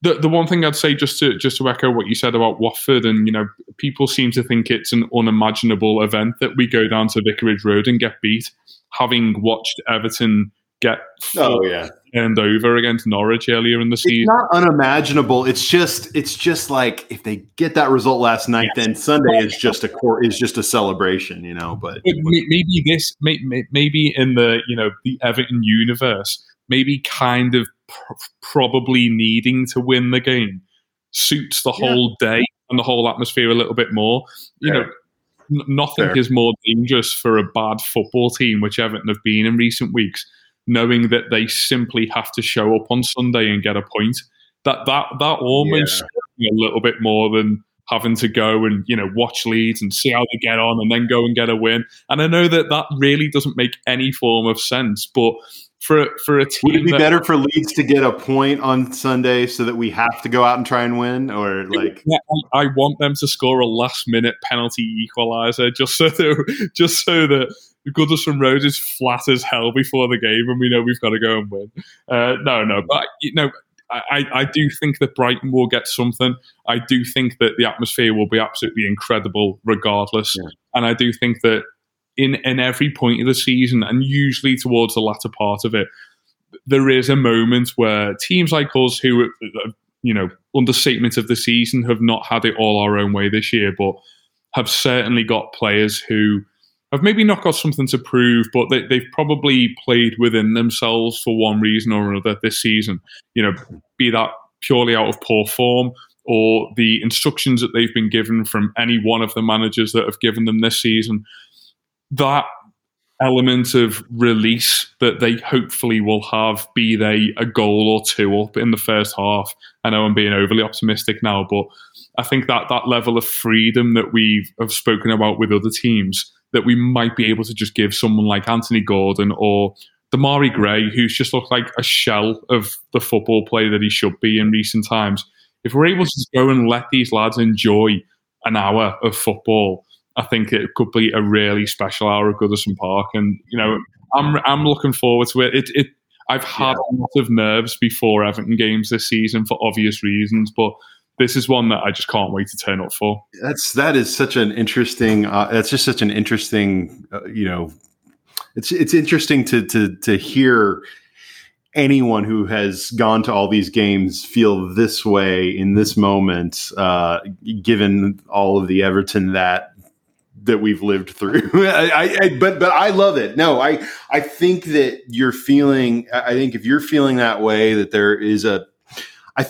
Speaker 3: The, the one thing I'd say just to just to echo what you said about Watford and you know people seem to think it's an unimaginable event that we go down to Vicarage Road and get beat having watched Everton get
Speaker 2: oh yeah
Speaker 3: turned over against Norwich earlier in the season.
Speaker 2: It's not unimaginable. It's just it's just like if they get that result last night, yes. then Sunday is just a core is just a celebration, you know. But,
Speaker 3: maybe this maybe in the you know the Everton universe, maybe kind of pr- probably needing to win the game suits the yeah. whole day and the whole atmosphere a little bit more. You Fair. know. Nothing Fair. is more dangerous for a bad football team, which Everton have been in recent weeks, knowing that they simply have to show up on Sunday and get a point. That that that almost yeah. a little bit more than having to go and you know watch Leeds and see how they get on and then go and get a win. And I know that that really doesn't make any form of sense, but for for a team,
Speaker 2: would it be that, better for Leeds to get a point on Sunday so that we have to go out and try and win, or like?
Speaker 3: I, I want them to score a last minute penalty equalizer just so that just so that Goodison Road is flat as hell before the game, and we know we've got to go and win. Uh, no, no, but you know, I, I do think that Brighton will get something. I do think that the atmosphere will be absolutely incredible, regardless. Yeah. And I do think that in in every point of the season, and usually towards the latter part of it, there is a moment where teams like us, who you know, understatement of the season, have not had it all our own way this year, but have certainly got players who have maybe not got something to prove, but they, they've probably played within themselves for one reason or another this season. You know, be that purely out of poor form or the instructions that they've been given from any one of the managers that have given them this season. That element of release that they hopefully will have, be they a goal or two up in the first half. I know I'm being overly optimistic now, but I think that that level of freedom that we have spoken about with other teams that we might be able to just give someone like Anthony Gordon or Demarai Gray, who's just looked like a shell of the football player that he should be in recent times. If we're able to go and let these lads enjoy an hour of football, I think it could be a really special hour at Goodison Park. And you know, I'm I'm looking forward to it. It, it I've had yeah. a lot of nerves before Everton games this season for obvious reasons, but this is one that I just can't wait to turn up for.
Speaker 2: That's that is such an interesting. Uh, that's just such an interesting. Uh, you know, it's it's interesting to to to hear anyone who has gone to all these games feel this way in this moment, uh, given all of the Everton that that we've lived through. I, I, but but I love it. No, I I think that you're feeling. I think if you're feeling that way, that there is a. I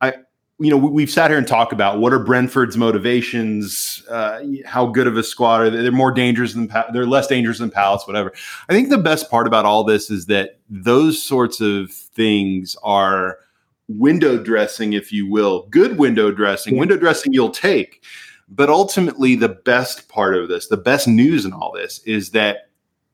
Speaker 2: I you know, we've sat here and talked about what are Brentford's motivations, uh, how good of a squad are they? They're more dangerous than they're less dangerous than Palace, whatever. I think the best part about all this is that those sorts of things are window dressing, if you will, good window dressing, window dressing you'll take. But ultimately, the best part of this, the best news in all this, is that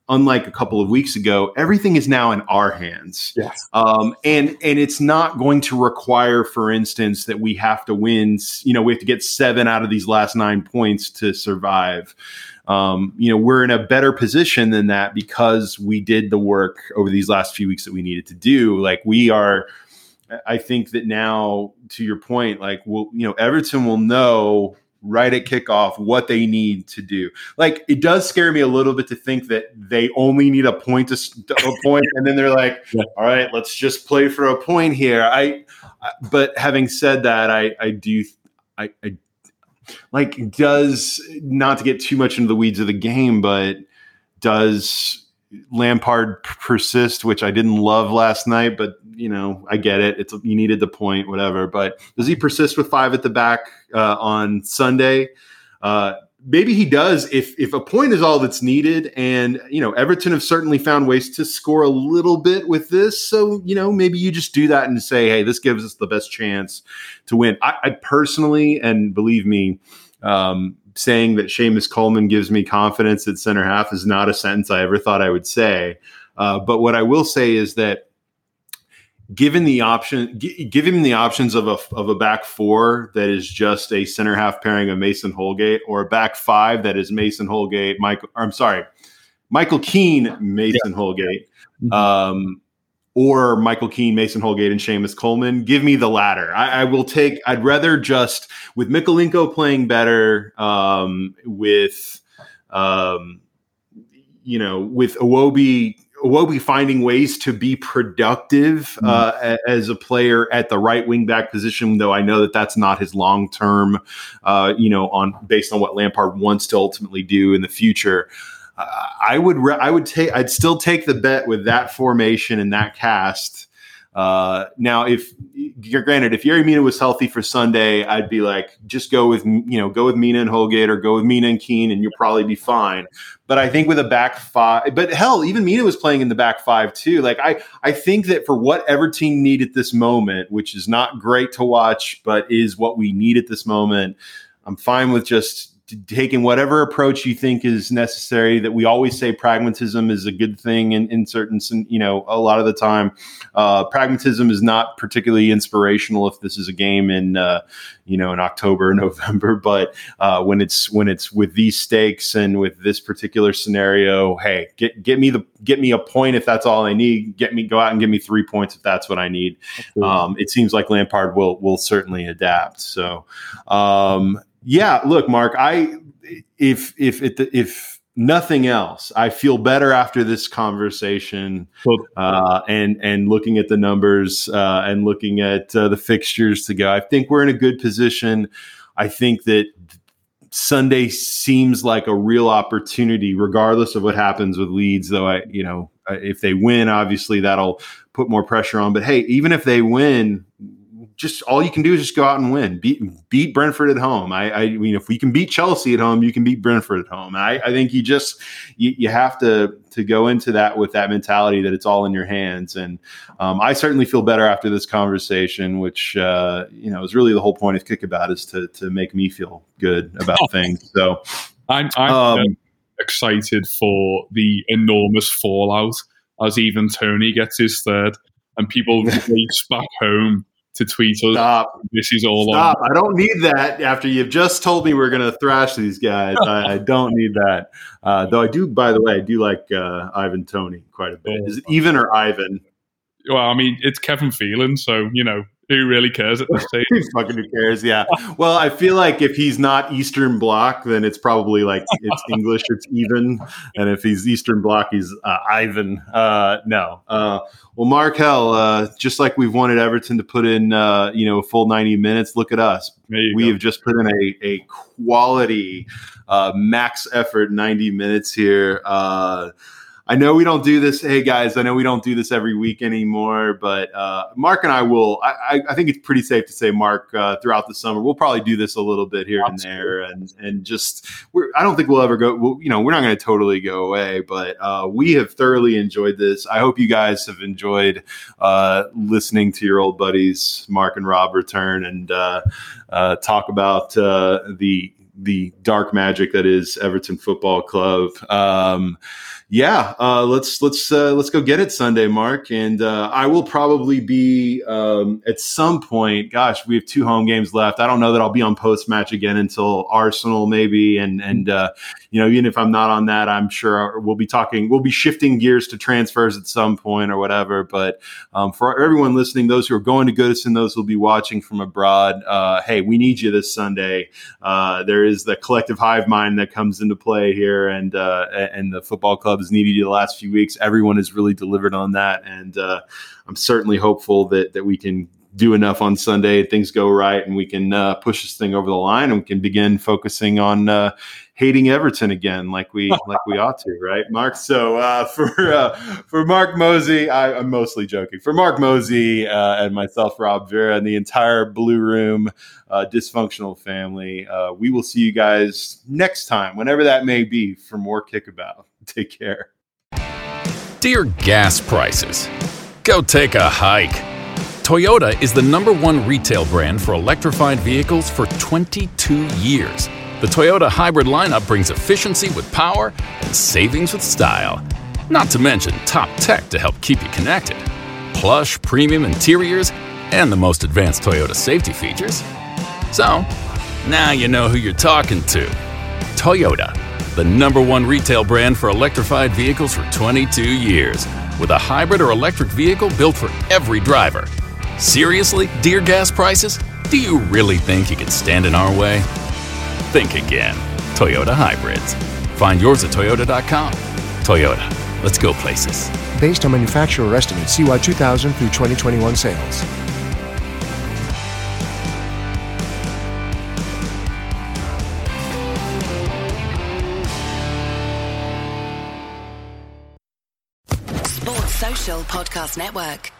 Speaker 2: unlike a couple of weeks ago, everything is now in our hands.
Speaker 3: Yes.
Speaker 2: Um, and and it's not going to require, for instance, that we have to win. You know, we have to get seven out of these last nine points to survive. Um, you know, we're in a better position than that because we did the work over these last few weeks that we needed to do. Like we are. I think that now, to your point, like we'll, you know, Everton will know right at kickoff what they need to do. Like it does scare me a little bit to think that they only need a point to a point, and then they're like, yeah. "All right, let's just play for a point here." I, I but having said that, I I do I, I like does not to get too much into the weeds of the game, but does Lampard persist, which I didn't love last night, but you know I get it. It's you needed the point, whatever. But does he persist with five at the back uh, on Sunday? Uh, maybe he does if if a point is all that's needed. And you know Everton have certainly found ways to score a little bit with this. So you know maybe you just do that and say, hey, this gives us the best chance to win. I, I personally, and believe me. Um, saying that Seamus Coleman gives me confidence at center half is not a sentence I ever thought I would say. Uh, but what I will say is that given the option, g- give him the options of a of a back four that is just a center half pairing of Mason Holgate, or a back five that is Mason Holgate, Michael. I'm sorry, Michael Keane, Mason yeah. Holgate. Mm-hmm. Um, or Michael Keane, Mason Holgate, and Seamus Coleman. Give me the latter. I, I will take. I'd rather just with Mykolenko playing better, um, with um, you know, with Iwobi Iwobi finding ways to be productive mm. uh, as a player at the right wing back position, though I know that that's not his long term, uh, you know, on based on what Lampard wants to ultimately do in the future. I would re- I would take I'd still take the bet with that formation and that cast. Uh, now, if you're granted, if Yerry Mina was healthy for Sunday, I'd be like, just go with you know, go with Mina and Holgate, or go with Mina and Keane, and you'll probably be fine. But I think with a back five, but hell, even Mina was playing in the back five too. Like I, I think that for whatever team need at this moment, which is not great to watch, but is what we need at this moment, I'm fine with just taking whatever approach you think is necessary that we always say pragmatism is a good thing in, in certain you know a lot of the time. Uh, pragmatism is not particularly inspirational if this is a game in uh, you know in october or november but uh, when it's when it's with these stakes and with this particular scenario hey get get me the get me a point if that's all i need. Get me go out and give me three points if that's what i need. Um, it seems like lampard will will certainly adapt. So um, yeah, look, Mark, I if if it, if nothing else, I feel better after this conversation uh, and and looking at the numbers uh, and looking at uh, the fixtures to go. I think we're in a good position. I think that Sunday seems like a real opportunity, regardless of what happens with Leeds. Though I, you know, if they win, obviously that'll put more pressure on. But hey, even if they win, just all you can do is just go out and win. Beat beat Brentford at home. I, I mean, if we can beat Chelsea at home, you can beat Brentford at home. I, I think you just you, you, have to to go into that with that mentality that it's all in your hands. And um, I certainly feel better after this conversation, which uh, you know is really the whole point of Kickabout is to to make me feel good about things. So
Speaker 3: I'm, I'm um, excited for the enormous fallout as even Toney gets his third and people race back home to tweet us. Stop. This is all
Speaker 2: Stop. On. I don't need that after you've just told me we're going to thrash these guys. I, I, don't need that. Uh, though I do, by the way, I do like uh, Ivan Toney quite a bit. Is it even or Ivan?
Speaker 3: Well, I mean, it's Kevin Phelan, so, you know, who really cares at this stage?
Speaker 2: fucking who cares? Yeah. Well, I feel like if he's not Eastern Bloc, then it's probably like it's English, it's even, and if he's Eastern Bloc, he's uh, Ivan. Uh, no. Uh, well, Mark Hell, uh, just like we've wanted Everton to put in, uh, you know, a full ninety minutes. Look at us. We go. have just put in a a quality, uh, max effort ninety minutes here. I know we don't do this. Hey guys, I know we don't do this every week anymore, but uh, Mark and I will. I, I, think it's pretty safe to say, Mark, uh, throughout the summer, we'll probably do this a little bit here Absolutely. and there, and and just we're. I don't think we'll ever go. We'll, you know, we're not going to totally go away, but uh, we have thoroughly enjoyed this. I hope you guys have enjoyed uh, listening to your old buddies Mark and Rob return and uh, uh, talk about the the dark magic that is Everton Football Club. Um, yeah, uh, let's let's uh, let's go get it Sunday, Mark. And uh, I will probably be um, at some point. Gosh, we have two home games left. I don't know that I'll be on post match again until Arsenal, maybe. And and uh, you know, even if I'm not on that, I'm sure we'll be talking. We'll be shifting gears to transfers at some point or whatever. But um, for everyone listening, those who are going to Goodison, those who will be watching from abroad, uh, hey, we need you this Sunday. Uh, there is the collective hive mind that comes into play here, and and the football club has needed you the last few weeks. Everyone has really delivered on that, and uh, I'm certainly hopeful that that we can do enough on Sunday, things go right, and we can uh, push this thing over the line, and we can begin focusing on uh, hating Everton again, like we like we ought to, right, Mark? So uh, for uh, for Mark Mosey, I, am mostly joking. For Mark Mosey uh, and myself, Rob Vera, and the entire Blue Room uh, dysfunctional family, we will see you guys next time, whenever that may be, for more kickabout. Take care.
Speaker 4: Dear gas prices, go take a hike. Toyota is the number one retail brand for electrified vehicles for 22 years. The Toyota hybrid lineup brings efficiency with power and savings with style. Not to mention top tech to help keep you connected. Plush premium interiors and the most advanced Toyota safety features. So, now you know who you're talking to. Toyota the number one retail brand for electrified vehicles for 22 years, with a hybrid or electric vehicle built for every driver. Seriously, dear gas prices? Do you really think you can stand in our way? Think again. Toyota Hybrids. Find yours at Toyota.com. Toyota, let's go places.
Speaker 5: Based on manufacturer estimates, CY 2000 through 2021 sales.
Speaker 7: Podcast Network.